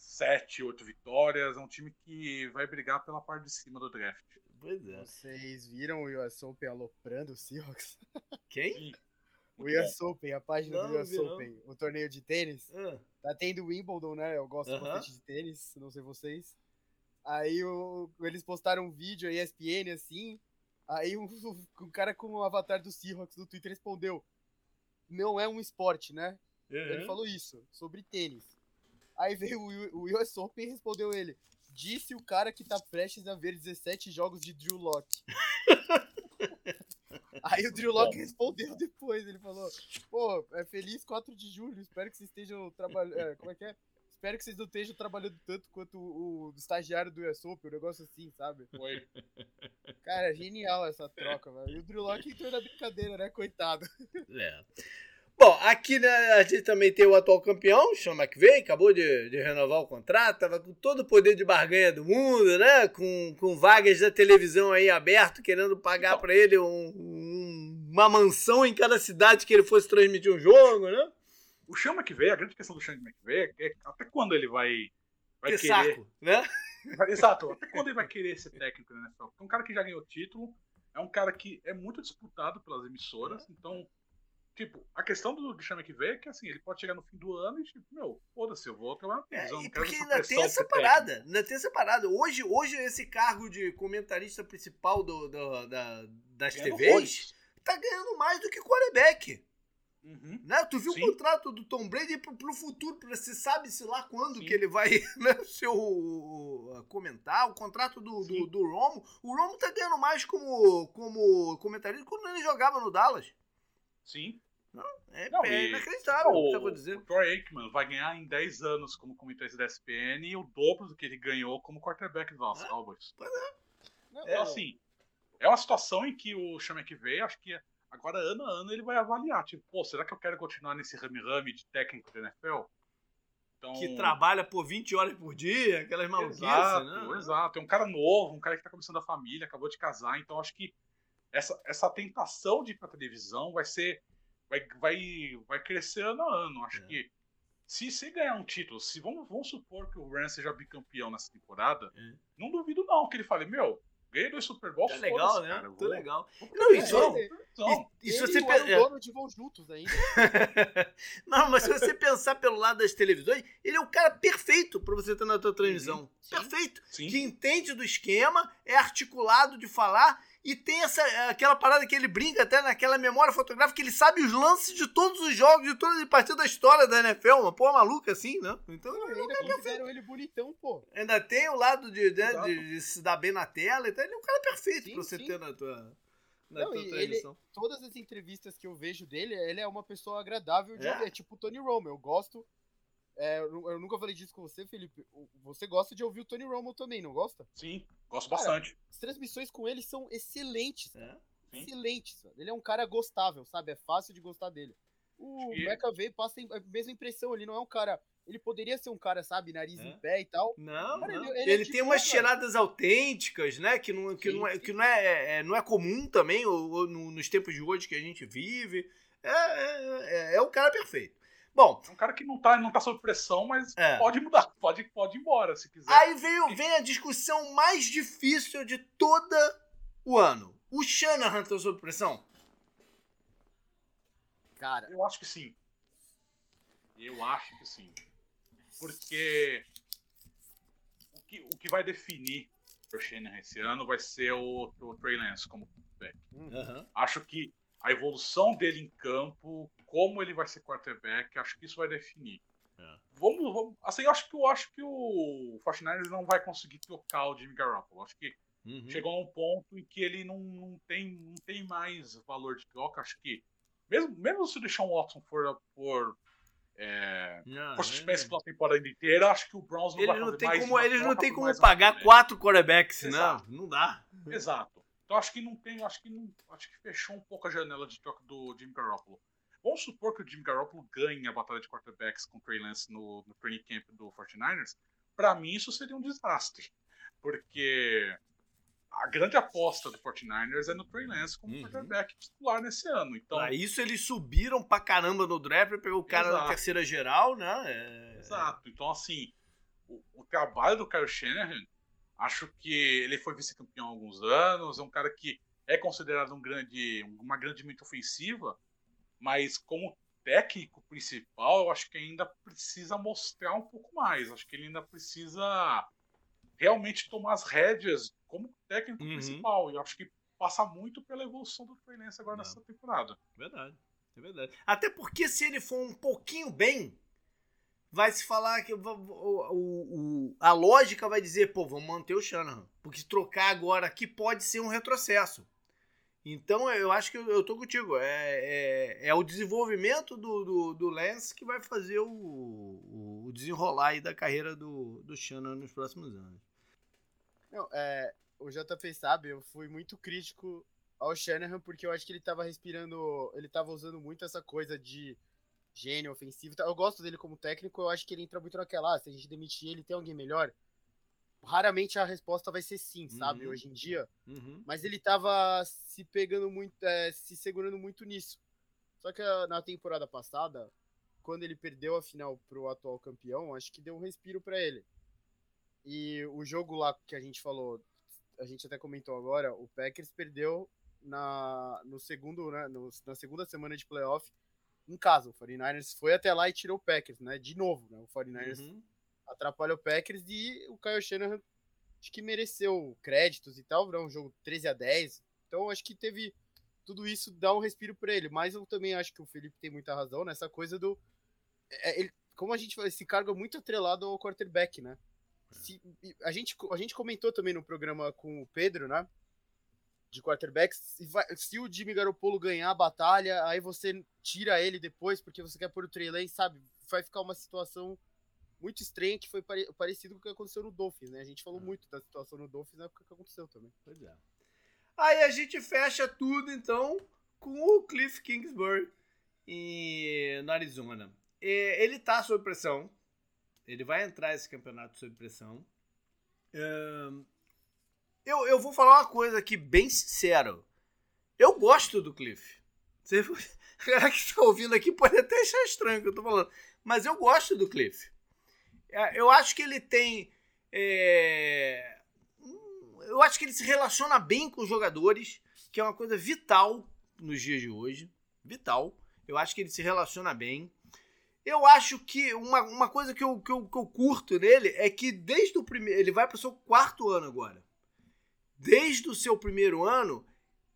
B: sete, oito vitórias. É um time que vai brigar pela parte de cima do draft.
C: Pois é. Vocês viram o US Open aloprando o Seahawks? <laughs>
A: Quem?
C: o US Open, a página não, do US Open, o torneio de tênis. Ah. Tá tendo Wimbledon, né? Eu gosto uh -huh. bastante de tênis, não sei vocês. Aí o, eles postaram um vídeo, a ESPN, assim. Aí um, <laughs> um cara com o avatar do Seahawks no Twitter respondeu: Não é um esporte, né? Uhum. Ele falou isso, sobre tênis. Aí veio o, o US Open e respondeu ele. Disse o cara que tá prestes a ver 17 jogos de Drew Locke. <laughs> Aí o Drew Locke respondeu depois, ele falou, pô, é feliz 4 de julho, espero que vocês estejam trabalhando, é, como é que é? Espero que vocês não estejam trabalhando tanto quanto o, o estagiário do US Open, um negócio assim, sabe?
B: Foi.
C: Cara, genial essa troca, velho. E o Drew Locke entrou na brincadeira, né? Coitado.
A: É. Bom, aqui né, a gente também tem o atual campeão, Sean McVay, acabou de, de renovar o contrato, tava com todo o poder de barganha do mundo, né? Com, com vagas da televisão aí aberto, querendo pagar para ele um, um, uma mansão em cada cidade que ele fosse transmitir um jogo, né?
B: O Sean McVay, a grande questão do Sean McVay é até quando ele vai, vai
A: querer... saco, né? <laughs>
B: Exato, até quando ele vai querer ser técnico? Porque é um cara que já ganhou título, é um cara que é muito disputado pelas emissoras, então Tipo, a questão do Chama que vê é que assim, ele pode chegar no fim do ano e, tipo, meu, foda-se, eu vou trabalhar
A: na televisão. É, porque ainda tem essa parada, ainda tem essa parada. Hoje, hoje esse cargo de comentarista principal do, do da, das Ganhando TVs roles. tá ganhando mais do que quarterback. Uhum. Né? Tu viu Sim. o contrato do Tom Brady pro, pro futuro, pra se sabe se lá quando Sim. que ele vai <laughs> né, ser o, comentar, o contrato do, do, do, Romo. O Romo tá ganhando mais como, como comentarista quando ele jogava no Dallas.
B: Sim.
A: Não, é, não, é inacreditável o,
B: que tá acontecendo. O Troy Aikman vai ganhar em 10 anos como comentarista da SPN e o dobro do que ele ganhou como quarterback do Dallas é, Cowboys. Pois é. Então, é. assim, é uma situação em que o Chamek veio, acho que agora ano a ano ele vai avaliar. Tipo, pô, será que eu quero continuar nesse rame-rame de técnico da NFL?
A: Então... Que trabalha por 20 horas por dia, aquelas maluquices,
B: exato,
A: né?
B: Exato, é um cara novo, um cara que tá começando a família, acabou de casar, então acho que essa, essa tentação de ir pra televisão vai ser vai, vai, vai crescer ano a ano. Acho é. que se, se ganhar um título, se vamos, vamos supor que o Rams seja bicampeão nessa temporada, é. não duvido não que ele fale, meu, ganhei dois Super Bowls.
A: É legal, né? Cara,
B: Muito
A: legal. Não, isso,
C: e, e se você pensar. de vão juntos ainda. <laughs>
A: não, mas se você pensar pelo lado das televisões, ele é o cara perfeito para você ter na tua transmissão. Sim, perfeito. Sim. Que entende do esquema, é articulado de falar E tem essa, aquela parada que ele brinca até naquela memória fotográfica, que ele sabe os lances de todos os jogos, de todas as partidas da história da NFL. Uma porra maluca assim, né?
C: Então, não, ainda é ele bonitão, pô.
A: Ainda tem o lado de, de, de, de, se dar bem na tela. Então ele é um cara perfeito sim, pra você sim. ter na tua. Na
C: não, tua ele, todas as entrevistas que eu vejo dele, ele é uma pessoa agradável de é. É tipo o Tony Romo. Eu gosto é, eu nunca falei disso com você, Felipe. Você gosta de ouvir o Tony Romo também, não gosta?
B: Sim, gosto cara, bastante.
C: As transmissões com ele são excelentes. É? Excelentes. Ele é um cara gostável, sabe? É fácil de gostar dele. O e... McAvey passa a mesma impressão. Ele não é um cara. Ele poderia ser um cara, sabe, nariz é? em pé e tal.
A: Não, cara, não. Ele, ele, ele é tem umas tiradas autênticas, né? Que não, que sim, não, é, que não, é, é, não é comum também ou, ou, nos tempos de hoje que a gente vive. É, é, é, é o cara perfeito. Bom.
B: É um cara que não tá, não tá sob pressão, mas é. pode mudar, <laughs> pode, pode ir embora se quiser.
A: Aí vem, vem a discussão mais difícil de todo o ano. O Shanahan tá sob pressão?
B: Cara. Eu acho que sim. Eu acho que sim. Porque o que, o que vai definir o Shanahan esse ano vai ser o, o Trey Lance como back. Uhum. Acho que a evolução dele em campo, como ele vai ser quarterback, acho que isso vai definir. É. Vamos, vamos, assim, eu acho que eu acho que o 49ers não vai conseguir tocar o Jimmy Garoppolo. Acho que uhum. chegou a um ponto em que ele não, não, tem, não tem mais valor de troca. Acho que mesmo, mesmo se o Deshaun Watson for por é, não, for suspenso pela temporada inteira, acho que o Browns não
A: ele
B: vai
A: não tem
B: mais
A: como Eles não tem como pagar quatro quarterbacks, não. Não dá.
B: Exato. Então acho que não tem, acho que não, acho que fechou um pouco a janela de troca do Jimmy Garoppolo. Vamos supor que o Jimmy Garoppolo ganhe a batalha de quarterbacks com o Trey Lance no, no training camp do 49ers. Para mim isso seria um desastre, porque a grande aposta do 49ers é no Trey Lance como uhum. quarterback titular nesse ano. Então,
A: pra isso eles subiram pra caramba no draft, pegou o cara Exato. na terceira geral, né?
B: É... Exato. Então assim, o, o trabalho do Kyle Shanahan Acho que ele foi vice-campeão há alguns anos, é um cara que é considerado um grande, uma grande mente ofensiva, mas como técnico principal, eu acho que ainda precisa mostrar um pouco mais. Acho que ele ainda precisa realmente tomar as rédeas como técnico uhum. principal. E acho que passa muito pela evolução do Fluminense agora Não. nessa temporada.
A: Verdade, é verdade. Até porque se ele for um pouquinho bem, vai se falar que o, o, o, a lógica vai dizer, pô, vamos manter o Shanahan. Porque trocar agora aqui pode ser um retrocesso. Então eu acho que eu, tô contigo. É, é, é o desenvolvimento do, do, do, Lance que vai fazer o, o desenrolar aí da carreira do, do Shanahan nos próximos anos.
C: Não, é, o JP sabe, eu fui muito crítico ao Shanahan porque eu acho que ele tava respirando, ele tava usando muito essa coisa de gênio ofensivo. Eu gosto dele como técnico, eu acho que ele entra muito naquela, ah, se a gente demitir ele, tem alguém melhor? Raramente a resposta vai ser sim, sabe, uhum. hoje em dia. Uhum. Mas ele tava se pegando muito, é, se segurando muito nisso. Só que ah, na temporada passada, quando ele perdeu a final pro atual campeão, acho que deu um respiro para ele. E o jogo lá que a gente falou, a gente até comentou agora, o Packers perdeu na, no segundo, né, no, na segunda semana de playoff em casa. O 49ers foi até lá e tirou o Packers, né? De novo, né? O 49ers uhum. Atrapalha o Packers e o Kyle Shanahan acho que mereceu créditos e tal, um jogo 13 a 10. Então acho que teve tudo isso dá um respiro para ele, mas eu também acho que o Felipe tem muita razão nessa coisa do é, ele, como a gente fala, esse cargo é muito atrelado ao quarterback, né? Se, a, gente, a gente comentou também no programa com o Pedro, né? de quarterbacks. Se, vai, se, o Jimmy Garoppolo ganhar a batalha, aí você tira ele depois porque você quer pôr o Trey Lance, sabe? Vai ficar uma situação muito estranha que foi pare, parecido com o que aconteceu no Dolphins, né? A gente falou é. muito da situação no Dolphins na época que aconteceu também.
A: Pois é. Aí a gente fecha tudo, então, com o Cliff Kingsbury em, no Arizona. ele tá sob pressão. Ele vai entrar esse campeonato sob pressão. Um, eu, eu vou falar uma coisa aqui bem sincero. Eu gosto do Cliff. Você, a <laughs> galera que está ouvindo aqui pode até achar estranho o que eu tô falando. Mas eu gosto do Cliff. É, eu acho que ele tem. É, eu acho que ele se relaciona bem com os jogadores, que é uma coisa vital nos dias de hoje. Vital. Eu acho que ele se relaciona bem. Eu acho que uma, uma coisa que eu, que, eu, que eu curto nele é que desde o primeiro. Ele vai para o seu quarto ano agora desde o seu primeiro ano,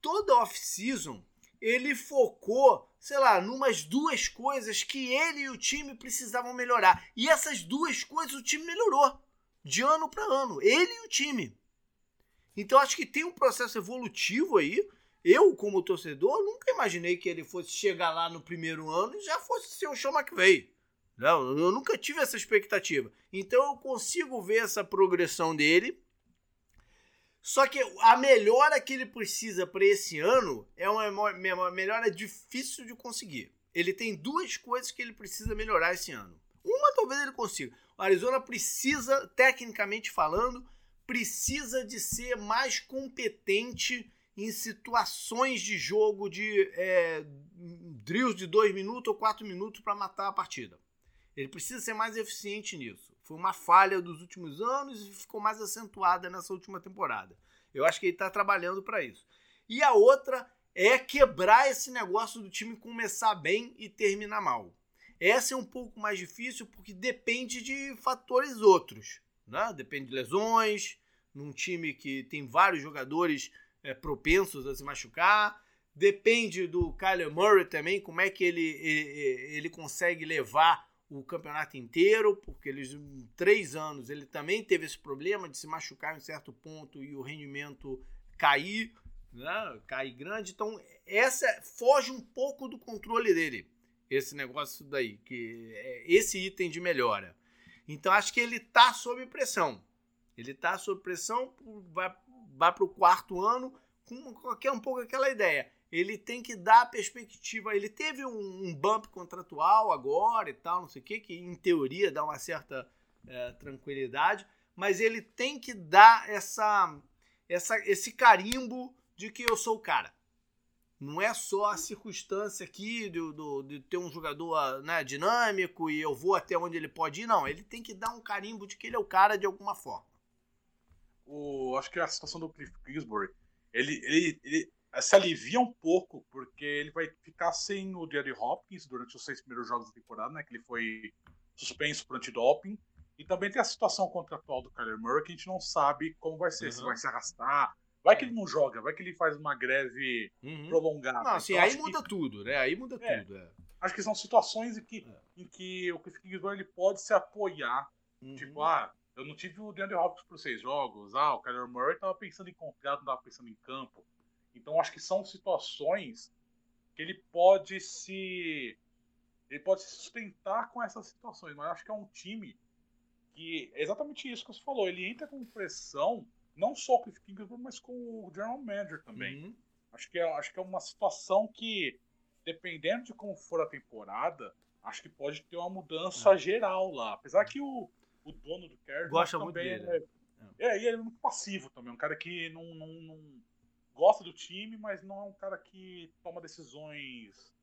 A: toda off-season ele focou, sei lá, numas duas coisas que ele e o time precisavam melhorar. E essas duas coisas o time melhorou de ano para ano, ele e o time. Então acho que tem um processo evolutivo aí. Eu, como torcedor, nunca imaginei que ele fosse chegar lá no primeiro ano e já fosse ser o Sean McVay. Não, eu nunca tive essa expectativa. Então eu consigo ver essa progressão dele só que a melhora que ele precisa para esse ano é uma, melhora difícil de conseguir. Ele tem duas coisas que ele precisa melhorar esse ano. Uma talvez ele consiga. O Arizona precisa, tecnicamente falando, precisa de ser mais competente em situações de jogo de é, drills de dois minutos ou quatro minutos para matar a partida. Ele precisa ser mais eficiente nisso. Foi uma falha dos últimos anos e ficou mais acentuada nessa última temporada. Eu acho que ele está trabalhando para isso. E a outra é quebrar esse negócio do time começar bem e terminar mal. Essa é um pouco mais difícil porque depende de fatores outros. Né? Depende de lesões, num time que tem vários jogadores é, propensos a se machucar. Depende do Kyler Murray também, como é que ele, ele, ele consegue levar o campeonato inteiro, porque eles três anos ele também teve esse problema de se machucar em certo ponto e o rendimento cair, né? cair grande. Então essa foge um pouco do controle dele, esse negócio daí, que é esse item de melhora. Então acho que ele está sob pressão. Ele está sob pressão, vai, vai para o quarto ano com qualquer um pouco aquela ideia ele tem que dar perspectiva. Ele teve um, um bump contratual agora e tal, não sei o que, que em teoria dá uma certa é, tranquilidade, mas ele tem que dar essa, essa, esse carimbo de que eu sou o cara. Não é só a circunstância aqui de, de, de ter um jogador né, dinâmico e eu vou até onde ele pode ir, não. Ele tem que dar um carimbo de que ele é o cara de alguma forma.
B: O, acho que a situação do Cliff Kingsbury, ele, ele, ele se alivia um pouco, porque ele vai ficar sem o Jerry Hopkins durante os seis primeiros jogos da temporada, né? Que ele foi suspenso por antidoping. E também tem a situação contratual do Kyler Murray, que a gente não sabe como vai ser, uhum. se vai se arrastar. Vai que ele não joga, vai que ele faz uma greve uhum. prolongada.
A: Não, assim, então, aí muda que... tudo, né? Aí muda é, tudo. É.
B: Acho que são situações em que, é. em que o Cliff Kingsbury ele pode se apoiar. Uhum. Tipo, ah, eu não tive o DeAndre Hopkins por seis jogos. Ah, o Kyler Murray tava pensando em contrato, não tava pensando em campo. Então acho que são situações que ele pode se ele pode se sustentar com essas situações, mas acho que é um time que é exatamente isso que você falou, ele entra com pressão não só com o Kingsbury, mas com o general manager também. Uhum. Acho que é, acho que é uma situação que dependendo de como for a temporada, acho que pode ter uma mudança uhum. geral lá. Apesar que o, o dono do Cardinals
A: gosta muito dele.
B: É, é, é, e ele é muito passivo também, um cara que não, não, não gosta do time, mas não é um cara que toma decisões.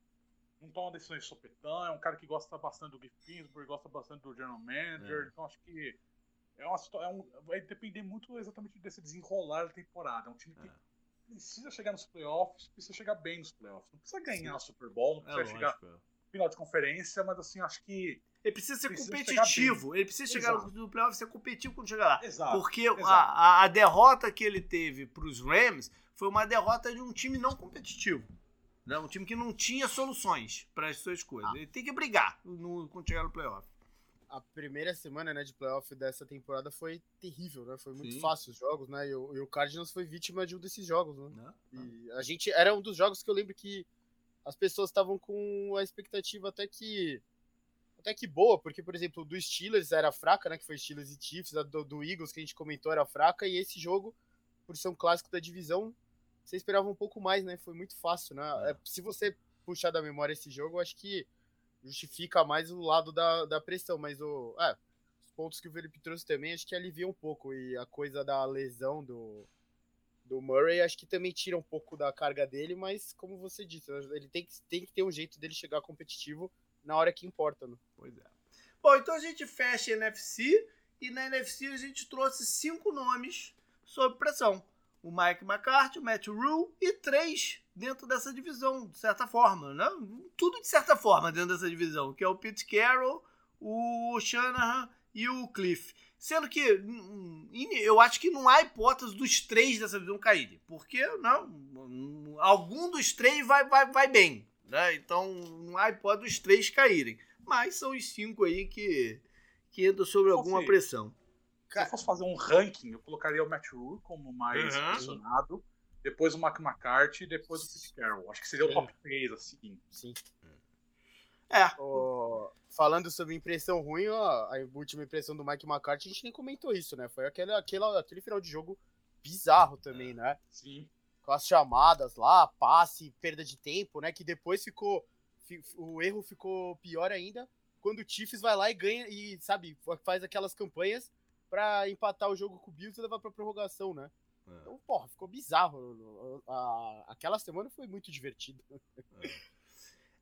B: Não toma decisões sopetão, é um cara que gosta bastante do Giff Kingsbury, gosta bastante do General Manager, é. então acho que é uma, é um, vai depender muito exatamente desse desenrolar da temporada. É um time que é. precisa chegar nos playoffs, precisa chegar bem nos playoffs. Não precisa ganhar o Super Bowl, não precisa é chegar no final de conferência, mas assim, acho que
A: ele precisa ser precisa competitivo. Ele precisa chegar Exato. no playoff ser competitivo quando chegar lá.
B: Exato.
A: Porque Exato. A, a, derrota que ele teve para os Rams foi uma derrota de um time não competitivo. Né? Um time que não tinha soluções para as suas coisas. Ah. Ele tem que brigar no, quando chegar no playoff.
C: A primeira semana né, de playoff dessa temporada foi terrível, né? Foi muito Sim. fácil os jogos, né? E o, e o, Cardinals foi vítima de um desses jogos, né? Não, não. E a gente era um dos jogos que eu lembro que as pessoas estavam com a expectativa até que até que boa, porque, por exemplo, do Steelers era fraca, né? Que foi Steelers e Chiefs, a do, do Eagles que a gente comentou era fraca, e esse jogo, por ser um clássico da divisão, você esperava um pouco mais, né? Foi muito fácil, né? É. se você puxar da memória esse jogo, eu acho que justifica mais o lado da, da pressão, mas o. É, os pontos que o Felipe trouxe também acho que alivia um pouco. E a coisa da lesão do, do Murray acho que também tira um pouco da carga dele, mas como você disse, ele tem que, tem que ter um jeito dele chegar competitivo na hora que importa, né?
A: Pois é. Bom, então a gente fecha a NFC e na NFC a gente trouxe cinco nomes sob pressão o Mike McCarthy, o Matt Rule e três dentro dessa divisão, de certa forma, né? Tudo de certa forma dentro dessa divisão, que é o Pete Carroll, o Shanahan e o Cliff. Sendo que eu acho que não há hipótese dos três dessa visão caírem. Porque não, algum dos três vai, vai, vai bem. Né? Então não há hipótese dos três caírem. Mas são os cinco aí que, que entram sobre alguma pressão.
B: Se eu fosse fazer um ranking, eu colocaria o Matt Rule como mais uhum. pressionado, depois o Mac McCarthy e depois o Pete Carroll. Acho que seria o top 3, assim.
C: Sim. É. Oh, falando sobre impressão ruim, ó, a última impressão do Mike McCarthy, a gente nem comentou isso, né? Foi aquele, aquele, aquele final de jogo bizarro também, é. né?
B: Sim.
C: Com as chamadas lá, passe, perda de tempo, né? Que depois ficou. O erro ficou pior ainda quando o Chiefs vai lá e ganha e, sabe, faz aquelas campanhas para empatar o jogo com o Bills e levar pra prorrogação, né? É. Então, porra, ficou bizarro. aquela semana foi muito divertida.
A: É.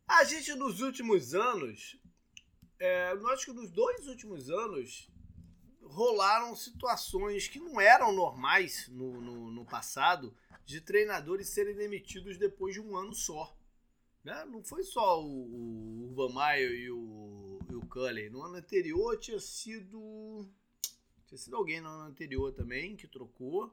A: A gente, nos últimos anos, é, eu acho que nos dois últimos anos, rolaram situações que não eram normais no, no, no passado de treinadores serem demitidos depois de um ano só. Né? Não foi só o, Urban Meyer e o, e o Cullen. No ano anterior tinha sido tinha sido alguém no ano anterior também que trocou.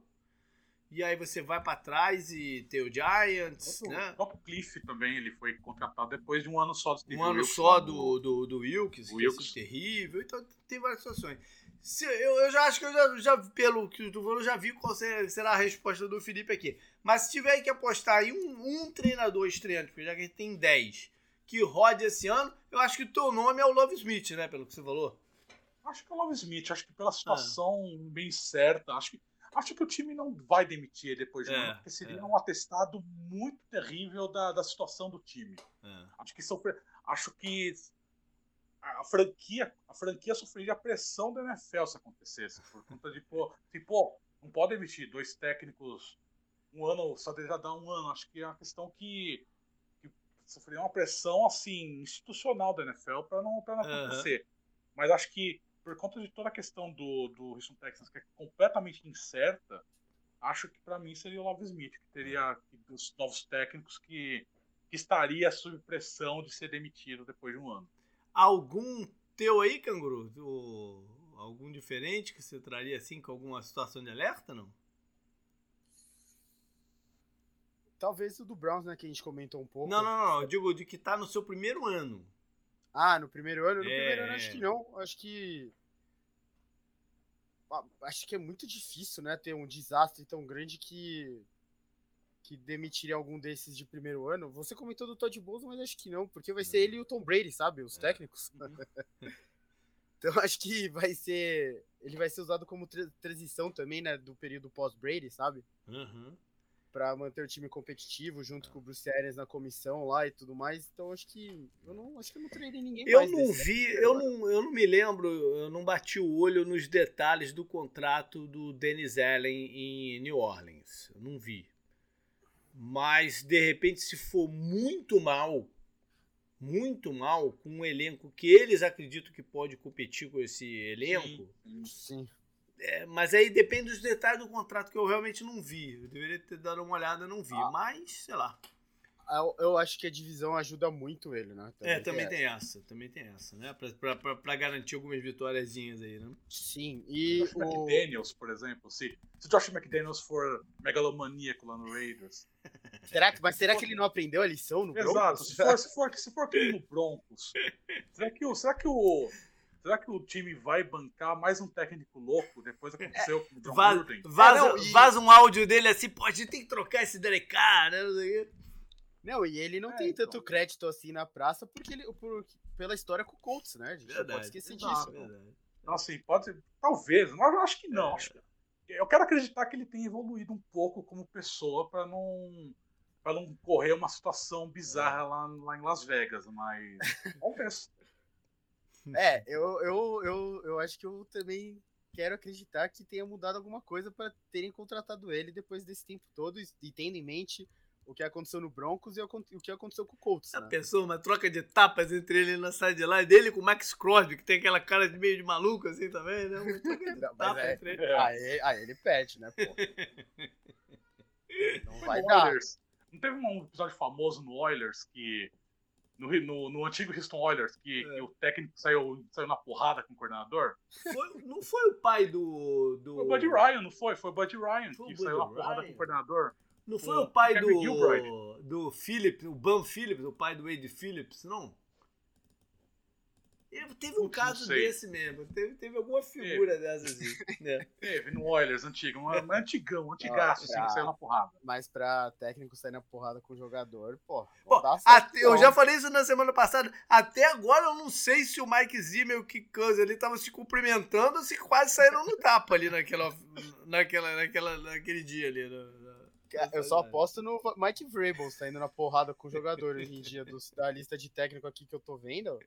A: E aí você vai para trás e tem o Giants, o né?
B: O próprio Cliff também, ele foi contratado depois de um ano só
A: do Um ano Wilkes, só do, do, do Wilkes, que é Wilkes. é terrível. Então tem várias situações. Se, eu, eu já acho que eu já, já pelo que tu falou, já vi qual será a resposta do Felipe aqui. Mas se tiver que apostar em um, um treinador estreante, porque já que a gente tem 10, que rode esse ano, eu acho que o teu nome é o Love Smith, né? Pelo que você falou.
B: Acho que é o Love Smith, acho que pela situação ah. bem certa, acho que acho que o time não vai demitir ele depois de um é, ano, porque seria é. um atestado muito terrível da, da situação do time. É. Acho que sofre, acho que a franquia, a franquia sofreria a pressão da NFL se acontecesse, por conta de pô, tipo, não pode demitir dois técnicos um ano, só deveria dar um ano. Acho que é uma questão que, que sofreria uma pressão assim institucional da NFL para não, pra não acontecer. Mas acho que por conta de toda a questão do, do Houston Texans, que é completamente incerta, acho que para mim seria o Love Smith, que teria os novos técnicos que, que estaria sob pressão de ser demitido depois de um ano.
A: Algum teu aí, Canguru? O, algum diferente que você traria assim com alguma situação de alerta, não?
C: Talvez o do Browns, né, que a gente comentou um pouco.
A: Não, não, não. Eu digo de que tá no seu primeiro ano.
C: Ah, no primeiro ano? No é... primeiro ano acho que não. Acho que. Ah, acho que é muito difícil, né? Ter um desastre tão grande que. que demitiria algum desses de primeiro ano. Você comentou do Todd Bowles, mas acho que não, porque vai ser ele e o Tom Brady, sabe? Os é. técnicos. Uhum. <laughs> então acho que vai ser. Ele vai ser usado como transição também, né? Do período pós-Brady, sabe?
A: Uhum
C: para manter o time competitivo junto com o Bruce Arians na comissão lá e tudo mais. Então acho que eu não acho que eu não treinei ninguém
A: eu
C: mais.
A: Não vi, eu não eu não me lembro, eu não bati o olho nos detalhes do contrato do Dennis Allen em New Orleans. Eu não vi. Mas de repente se for muito mal, muito mal com um elenco que eles acreditam que pode competir com esse elenco,
C: sim. sim
A: é, mas aí depende dos detalhes do contrato que eu realmente não vi. Eu deveria ter dado uma olhada, não vi. Ah. Mas, sei lá.
C: Eu, eu, acho que a divisão ajuda muito ele, né?
A: Também é, também tem, tem essa. Também tem essa, né? Pra, pra, pra, pra garantir algumas vitóriazinhas aí, né?
C: Sim. E
B: Josh o McDaniels, por exemplo, se, se Josh McDaniels for megalomaníaco lá no Raiders. <laughs>
C: Será que, mas será que ele não aprendeu a lição no
B: Broncos? Exato. Se for, se for, se for no Broncos, será que o, será que o Será que o time vai bancar mais um técnico louco? Depois aconteceu com o John
A: Vaz, Gruden. Vaza, é, não, e... vaza um áudio dele assim, pô, a gente tem que trocar esse Derek Carr, né?
C: Não, e ele não é, tem então. tanto crédito assim na praça porque ele, por, pela história com o Colts, né? A gente verdade, não pode esquecer disso. Verdade.
B: Então, assim, pode. Talvez, mas eu acho que não. É. Acho que, eu quero acreditar que ele tem evoluído um pouco como pessoa para não para não correr uma situação bizarra lá, lá em Las Vegas, mas <laughs> vamos ver.
C: É, eu, eu, eu, eu acho que eu também quero acreditar que tenha mudado alguma coisa para terem contratado ele depois desse tempo todo e tendo em mente o que aconteceu no Broncos e o que aconteceu com o Colts.
A: A né? pessoa, uma troca de tapas entre ele na sideline dele com o Max Crosby, que tem aquela cara de meio de maluco assim também, né? <laughs>
C: Não, mas é, entre ele. Aí, aí ele pede, né, pô? <laughs>
B: Não vai dar. Não teve um episódio famoso no Oilers que no, no, no, antigo Houston Oilers, que, é. que, o técnico saiu, saiu na porrada com o coordenador?
A: Foi, não foi o pai do. do...
B: Foi o Bud Ryan, não foi? Foi o Bud Ryan foi que saiu na porrada com o coordenador.
A: Não foi o, o pai do. do Phillips, o Bam Phillips, o pai do Wade Phillips, não? Teve um caso desse mesmo. Teve, teve alguma figura teve. dessas assim. Né? <laughs>
B: Teve no Oilers antigo, um antigão, antigaço, assim, pra, saiu na porrada.
C: Mas pra técnico sair na porrada com o jogador, pô.
A: pô até, eu já falei isso na semana passada. Até agora eu não sei se o Mike Zimmer e o Cousins ali estavam se cumprimentando ou se quase saíram no tapa ali naquela, naquela, naquela, naquele dia ali.
C: eu só aposto no Mike Vrabel saindo na porrada com o jogador hoje em dia, do, da lista de técnico aqui que eu tô vendo.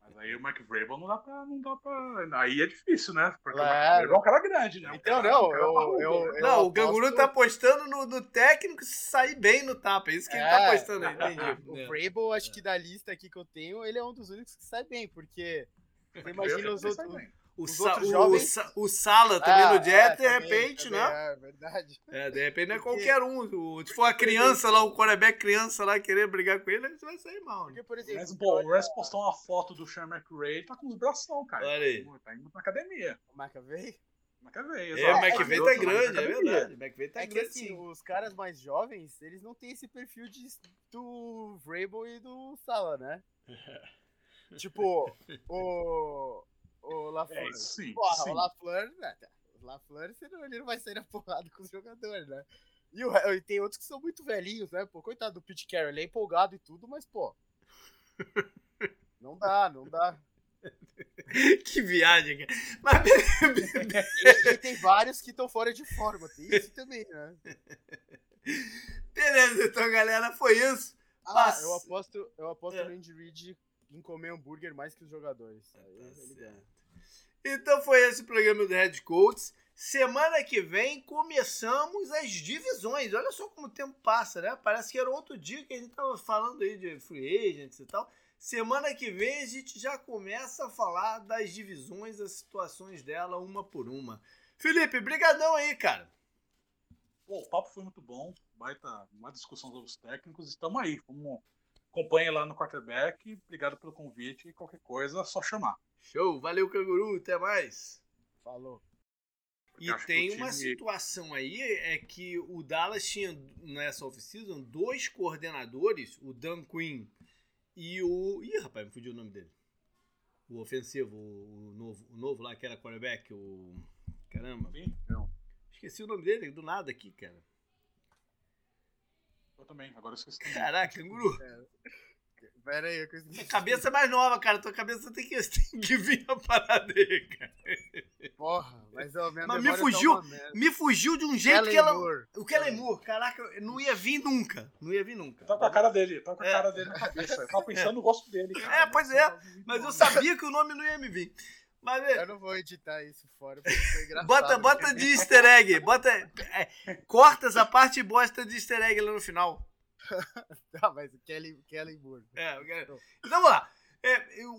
B: Mas aí o Mike Vrabel não dá pra. Não dá pra... Aí é difícil, né? Porque é. o Mike é um cara grande, né?
C: Então, não, eu, eu,
A: eu, Não, o Ganguru tá apostando no, no técnico sair bem no tapa. É isso que é, ele tá é. apostando aí, <laughs> entendi.
C: O Vrabel, acho que da lista aqui que eu tenho, ele é um dos únicos que sai bem, porque. Você imagina os outros.
A: O, Sa jovens... o, o, Sala também ah, no Jet, é, de repente, também, né?
C: É verdade.
A: É, de repente não é qualquer um. O, se for a criança lá, o quarterback criança lá querer brigar com ele, ele vai sair mal. Né? Porque,
B: por exemplo, Mas, bom, o Rest postou uma foto do Sean McRae, tá com os bração, cara.
A: Olha aí.
B: Tá indo pra academia.
C: O McAvey?
B: McAvey,
A: exato. É, o McVeigh tá grande, é verdade. O McVeigh tá
C: é
A: grande,
C: que, assim, sim. os caras mais jovens, eles não têm esse perfil de, do Vrabel e do Sala, né? <laughs> tipo, o o LaFleur. É,
B: sim,
C: Porra,
B: sim.
C: o LaFleur, né? O LaFleur, ele não vai sair na porrada com os jogadores, né? E, o, e tem outros que são muito velhinhos, né? Pô, coitado do Pete Carroll, ele é empolgado e tudo, mas, pô. <laughs> Não dá, não dá. <laughs>
A: que viagem, cara. Mas... <laughs>
C: e, e, tem vários que estão fora de forma, tem isso também, né?
A: Beleza, então, galera, foi isso.
C: Ah, eu aposto, eu aposto é. no Andy Reid em comer hambúrguer mais que os jogadores. Tá
A: então foi esse o programa do Red Coats. Semana que vem começamos as divisões. Olha só como o tempo passa, né? Parece que era outro dia que a gente tava falando aí de free agents e tal. Semana que vem a gente já começa a falar das divisões, as situações dela uma por uma. Felipe, brigadão aí, cara.
B: Pô, o papo foi muito bom. Baita uma discussão sobre os técnicos. Estamos aí. Vamos acompanhe lá no quarterback. Obrigado pelo convite. Qualquer coisa, é só chamar.
A: Show, valeu, canguru, até mais.
C: Falou.
A: E tem uma situação aí, é que o Dallas tinha nessa off-season dois coordenadores, o Dan Quinn e o. Ih, rapaz, me fugiu o nome dele. O ofensivo, o novo, o novo lá que era quarterback, o. Caramba.
B: Não.
A: Esqueci o nome dele, do nada aqui, cara.
B: Eu também, agora eu esqueci. Também.
A: Caraca, canguru.
C: É. Pera aí, eu consegui.
A: cabeça é mais nova, cara. Tua cabeça tem que, <laughs> tem que vir a parada aí, cara.
C: Porra, mas, ó, minha
A: mas me tá fugiu, tá me fugiu de um jeito Kellen que ela. Moore. O Kellen Moore, caraca, não ia vir nunca. Não ia vir nunca.
B: Tá com a cara dele, tá com a é. cara dele na cabeça. Eu tava pensando é. no rosto dele. Cara.
A: É, pois é. Mas eu sabia que o nome não ia me vir. Mas,
C: eu não vou editar isso fora, porque foi engraçado.
A: Bota, bota de easter egg. Bota, é, corta essa parte e bosta de easter egg lá no final.
C: Ah, <laughs> mas o Kelly, Kelly Moore.
A: É, o Kelly... Então vamos lá. É, eu,